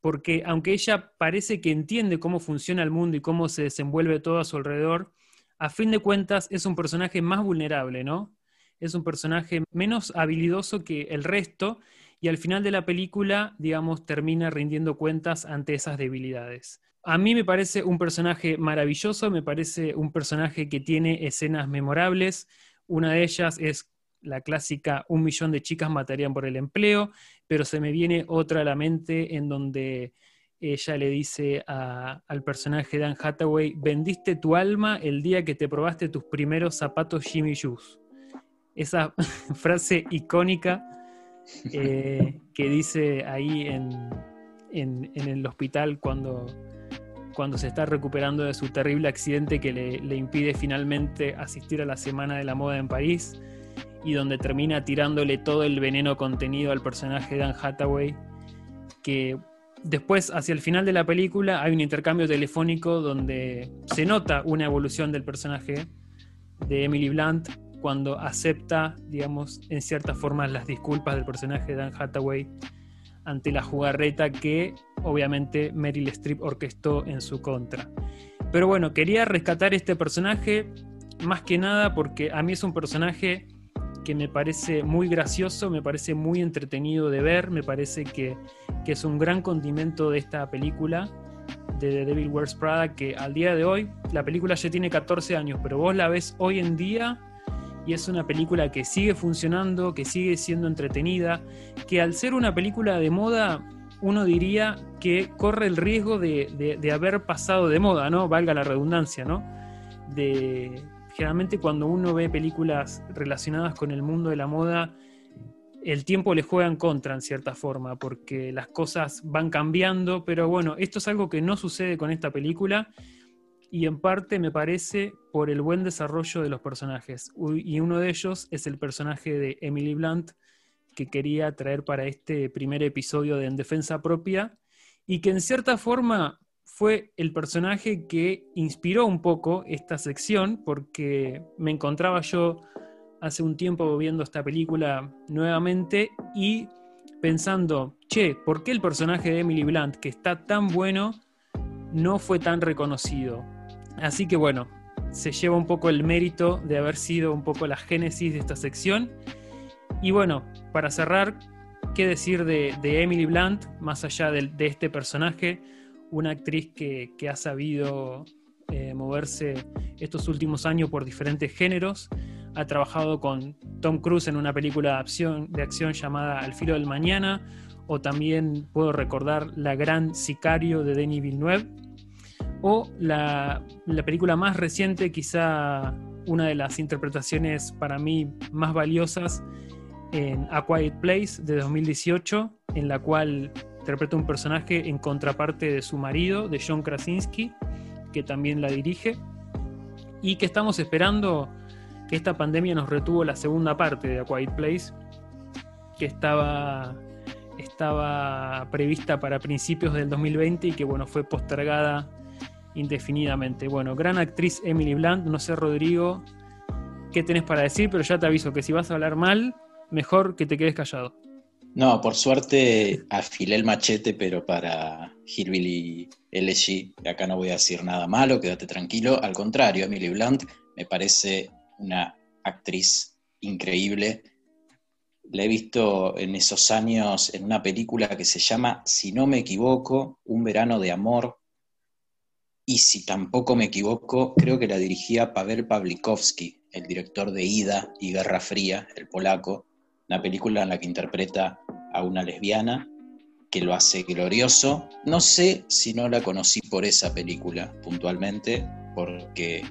Porque aunque ella parece que entiende cómo funciona el mundo y cómo se desenvuelve todo a su alrededor, a fin de cuentas es un personaje más vulnerable, ¿no? Es un personaje menos habilidoso que el resto y al final de la película, digamos, termina rindiendo cuentas ante esas debilidades. A mí me parece un personaje maravilloso, me parece un personaje que tiene escenas memorables. Una de ellas es la clásica un millón de chicas matarían por el empleo, pero se me viene otra a la mente en donde ella le dice al personaje de Anne Hathaway, vendiste tu alma el día que te probaste tus primeros zapatos Jimmy Shoes. Esa frase icónica eh, que dice ahí en, el hospital cuando, cuando se está recuperando de su terrible accidente que le, impide finalmente asistir a la Semana de la Moda en París y donde termina tirándole todo el veneno contenido al personaje de Anne Hathaway, que Después, hacia el final de la película, hay un intercambio telefónico donde se nota una evolución del personaje de Emily Blunt cuando acepta, digamos, en cierta forma las disculpas del personaje de Dan Hathaway ante la jugarreta que obviamente Meryl Streep orquestó en su contra. Pero bueno, quería rescatar este personaje más que nada porque a mí es un personaje que me parece muy gracioso, me parece muy entretenido de ver, me parece que, es un gran condimento de esta película de The Devil Wears Prada, que al día de hoy, la película ya tiene 14 años, pero vos la ves hoy en día y es una película que sigue funcionando, que sigue siendo entretenida, que al ser una película de moda, uno diría que corre el riesgo de, de haber pasado de moda, ¿no? Valga la redundancia, ¿no? Generalmente cuando uno ve películas relacionadas con el mundo de la moda, el tiempo le juega en contra en cierta forma, porque las cosas van cambiando, pero bueno, esto es algo que no sucede con esta película y en parte me parece por el buen desarrollo de los personajes. Y uno de ellos es el personaje de Emily Blunt, que quería traer para este primer episodio de En Defensa Propia, y que en cierta forma fue el personaje que inspiró un poco esta sección porque me encontraba yo hace un tiempo viendo esta película nuevamente y pensando, che, ¿por qué el personaje de Emily Blunt, que está tan bueno, no fue tan reconocido? Así que bueno, se lleva un poco el mérito de haber sido un poco la génesis de esta sección. Y bueno, para cerrar, ¿qué decir de, Emily Blunt, más allá de, este personaje? Una actriz que, ha sabido eh, moverse estos últimos años por diferentes géneros. Ha trabajado con Tom Cruise en una película de acción, de acción llamada Al filo del mañana, o también puedo recordar La gran sicario de Denis Villeneuve o la, película más reciente, quizá una de las interpretaciones para mí más valiosas en A Quiet Place de 2018, en la cual interpreta un personaje en contraparte de su marido, de John Krasinski, que también la dirige, y que estamos esperando que esta pandemia nos retuvo la segunda parte de A Quiet Place, que estaba, estaba prevista para principios del 2020 y que bueno, fue postergada indefinidamente. Bueno, gran actriz Emily Blunt, no sé Rodrigo qué tenés para decir, pero ya te aviso que si vas a hablar mal, mejor que te quedes callado. No, por suerte afilé el machete, pero para Hillbilly LG, acá no voy a decir nada malo, quédate tranquilo. Al contrario, Emily Blunt me parece una actriz increíble. La he visto en esos años en una película que se llama, si no me equivoco, Un verano de amor, y si tampoco me equivoco, creo que la dirigía Pavel Pawlikowski, el director de Ida y Guerra Fría, el polaco, una película en la que interpreta a una lesbiana que lo hace glorioso. No sé si no la conocí por esa película puntualmente, porque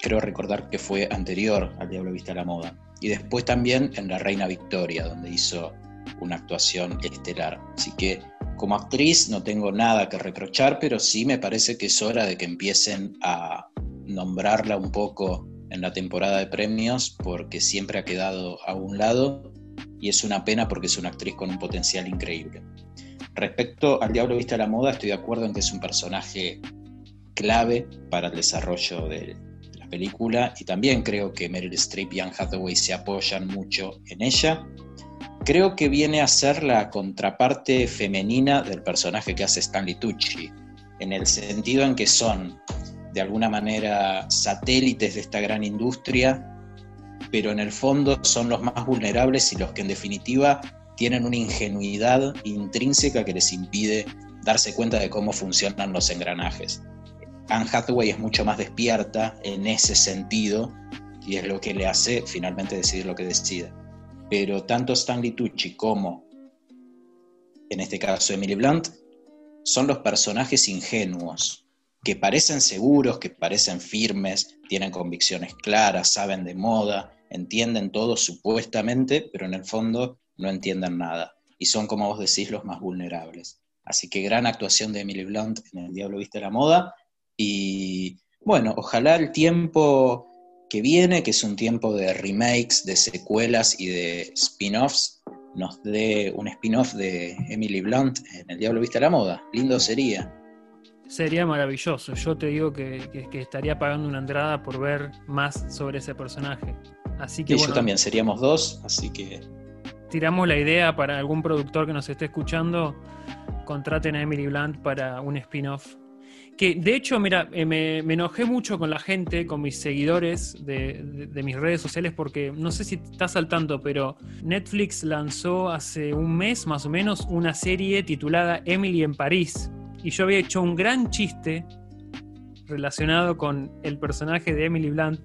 creo recordar que fue anterior al Diablo Vista a la Moda. Y después también en La Reina Victoria, donde hizo una actuación estelar. Así que como actriz no tengo nada que reprochar, pero sí me parece que es hora de que empiecen a nombrarla un poco en la temporada de premios porque siempre ha quedado a un lado y es una pena porque es una actriz con un potencial increíble. Respecto al Diablo Viste a la Moda, estoy de acuerdo en que es un personaje clave para el desarrollo de la película y también creo que Meryl Streep y Anne Hathaway se apoyan mucho en ella creo que viene a ser la contraparte femenina del personaje que hace Stanley Tucci, en el sentido en que son, de alguna manera, satélites de esta gran industria, pero en el fondo son los más vulnerables y los que en definitiva tienen una ingenuidad intrínseca que les impide darse cuenta de cómo funcionan los engranajes. Anne Hathaway es mucho más despierta en ese sentido y es lo que le hace finalmente decidir lo que decide pero tanto Stanley Tucci como, en este caso, Emily Blunt, son los personajes ingenuos, que parecen seguros, que parecen firmes, tienen convicciones claras, saben de moda, entienden todo supuestamente, pero en el fondo no entienden nada. Y son, como vos decís, los más vulnerables. Así que gran actuación de Emily Blunt en El Diablo Viste la Moda. Y bueno, ojalá el tiempo que viene, que es un tiempo de remakes, de secuelas y de spin-offs, nos dé un spin-off de Emily Blunt en El Diablo Viste la Moda. Lindo sería. Sería maravilloso. Yo te digo que, estaría pagando una entrada por ver más sobre ese personaje. Así que. Y yo también, seríamos dos, así que. Tiramos la idea para algún productor que nos esté escuchando. Contraten a Emily Blunt para un spin-off que de hecho, mira, eh, me, enojé mucho con la gente, con mis seguidores de, mis redes sociales, porque no sé si estás al tanto, pero Netflix lanzó hace un mes más o menos una serie titulada Emily en París. Y yo había hecho un gran chiste relacionado con el personaje de Emily Blunt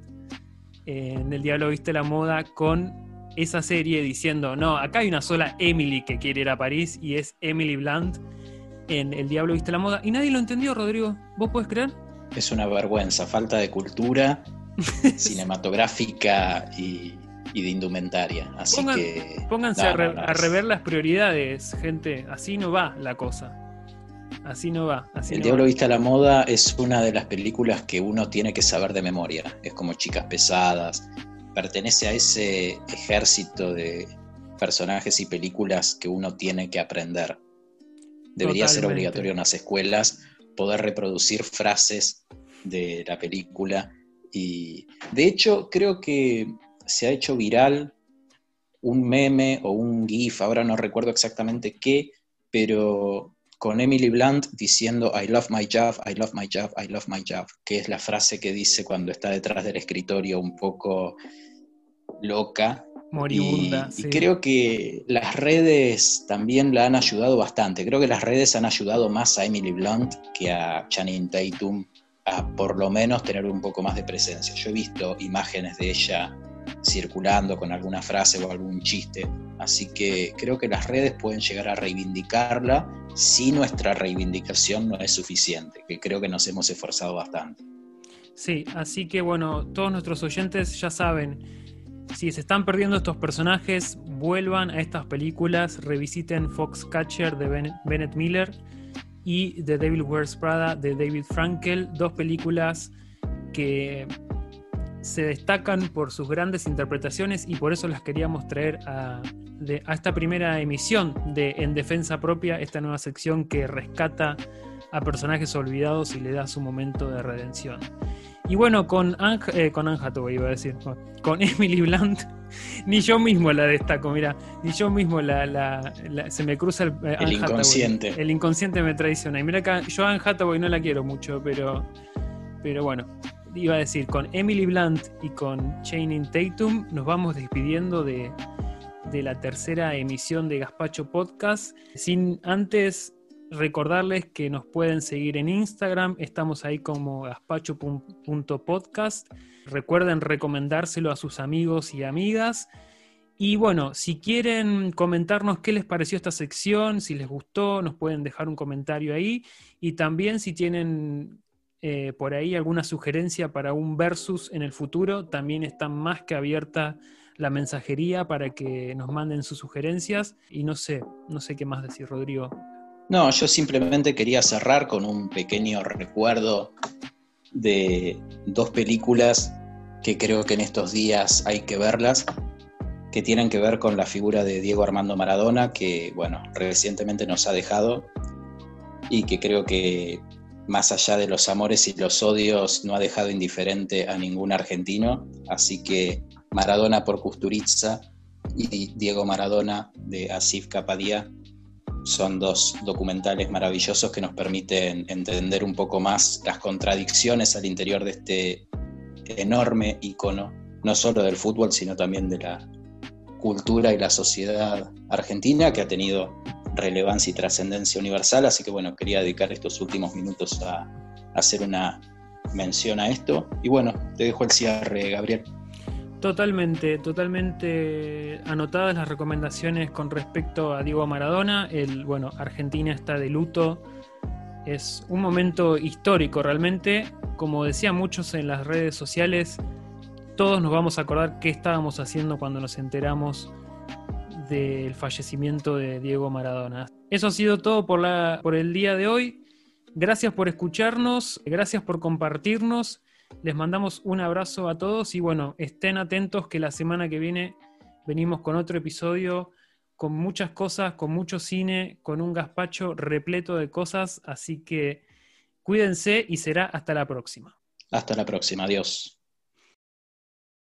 en El Diablo Viste la Moda con esa serie diciendo, no, acá hay una sola Emily que quiere ir a París y es Emily Blunt en El Diablo Viste la Moda y nadie lo entendió, Rodrigo. ¿Vos podés creer? Es una vergüenza, falta de cultura cinematográfica y, de indumentaria. Así que. Pónganse a, rever las prioridades, gente. Así no va la cosa. Así no va. el Diablo Viste a la Moda es una de las películas que uno tiene que saber de memoria. Es como Chicas Pesadas. Pertenece a ese ejército de personajes y películas que uno tiene que aprender debería ser obligatorio en las escuelas poder reproducir frases de la película. Y de hecho, creo que se ha hecho viral un meme o un GIF, ahora no recuerdo exactamente qué, pero con Emily Blunt diciendo I love my job, I love my job, I love my job, que es la frase que dice cuando está detrás del escritorio un poco loca. Moribunda. Y, y creo que las redes también la han ayudado bastante. Creo que las redes han ayudado más a Emily Blunt que a Channing Tatum a por lo menos tener un poco más de presencia. Yo he visto imágenes de ella circulando con alguna frase o algún chiste. Así que creo que las redes pueden llegar a reivindicarla si nuestra reivindicación no es suficiente, que creo que nos hemos esforzado bastante. Sí, así que bueno, todos nuestros oyentes ya saben, si se están perdiendo estos personajes, vuelvan a estas películas, revisiten Foxcatcher de Bennett Miller y The Devil Wears Prada de David Frankel, dos películas que se destacan por sus grandes interpretaciones y por eso las queríamos traer a, esta primera emisión de En Defensa Propia, esta nueva sección que rescata a personajes olvidados y le da su momento de redención. Y bueno, con Anja, eh, con iba a decir, con Emily Blunt, ni yo mismo la destaco, mira, ni yo mismo la, se me cruza el, eh, el inconsciente. El inconsciente me traiciona. Y mira acá, yo a Anne Hathaway no la quiero mucho, pero, pero bueno, iba a decir, con Emily Blunt y con Channing Tatum nos vamos despidiendo de, la tercera emisión de Gaspacho Podcast. Sin antes recordarles que nos pueden seguir en Instagram, estamos ahí como gaspacho.podcast. Recuerden recomendárselo a sus amigos y amigas. Y bueno, si quieren comentarnos qué les pareció esta sección, si les gustó, nos pueden dejar un comentario ahí. Y también si tienen eh, por ahí alguna sugerencia para un versus en el futuro, también está más que abierta la mensajería para que nos manden sus sugerencias. Y no sé, no sé qué más decir, Rodrigo. No, yo simplemente quería cerrar con un pequeño recuerdo de dos películas que creo que en estos días hay que verlas, que tienen que ver con la figura de Diego Armando Maradona, que bueno, recientemente nos ha dejado y que creo que más allá de los amores y los odios, no ha dejado indiferente a ningún argentino. Así que Maradona por Kusturica y Diego Maradona de Asif Kapadia son dos documentales maravillosos que nos permiten entender un poco más las contradicciones al interior de este enorme icono, no solo del fútbol, sino también de la cultura y la sociedad argentina, que ha tenido relevancia y trascendencia universal, así que bueno, quería dedicar estos últimos minutos a, hacer una mención a esto. Y bueno, te dejo el cierre, Gabriel. Totalmente, totalmente anotadas las recomendaciones con respecto a Diego Maradona. El, bueno, Argentina está de luto. Es un momento histórico realmente. Como decían muchos en las redes sociales, todos nos vamos a acordar qué estábamos haciendo cuando nos enteramos del fallecimiento de Diego Maradona. Eso ha sido todo por, la, por el día de hoy. Gracias por escucharnos, gracias por compartirnos. Les mandamos un abrazo a todos y bueno, estén atentos que la semana que viene venimos con otro episodio con muchas cosas, con mucho cine, con un gazpacho repleto de cosas, así que cuídense y será hasta la próxima. Hasta la próxima, adiós.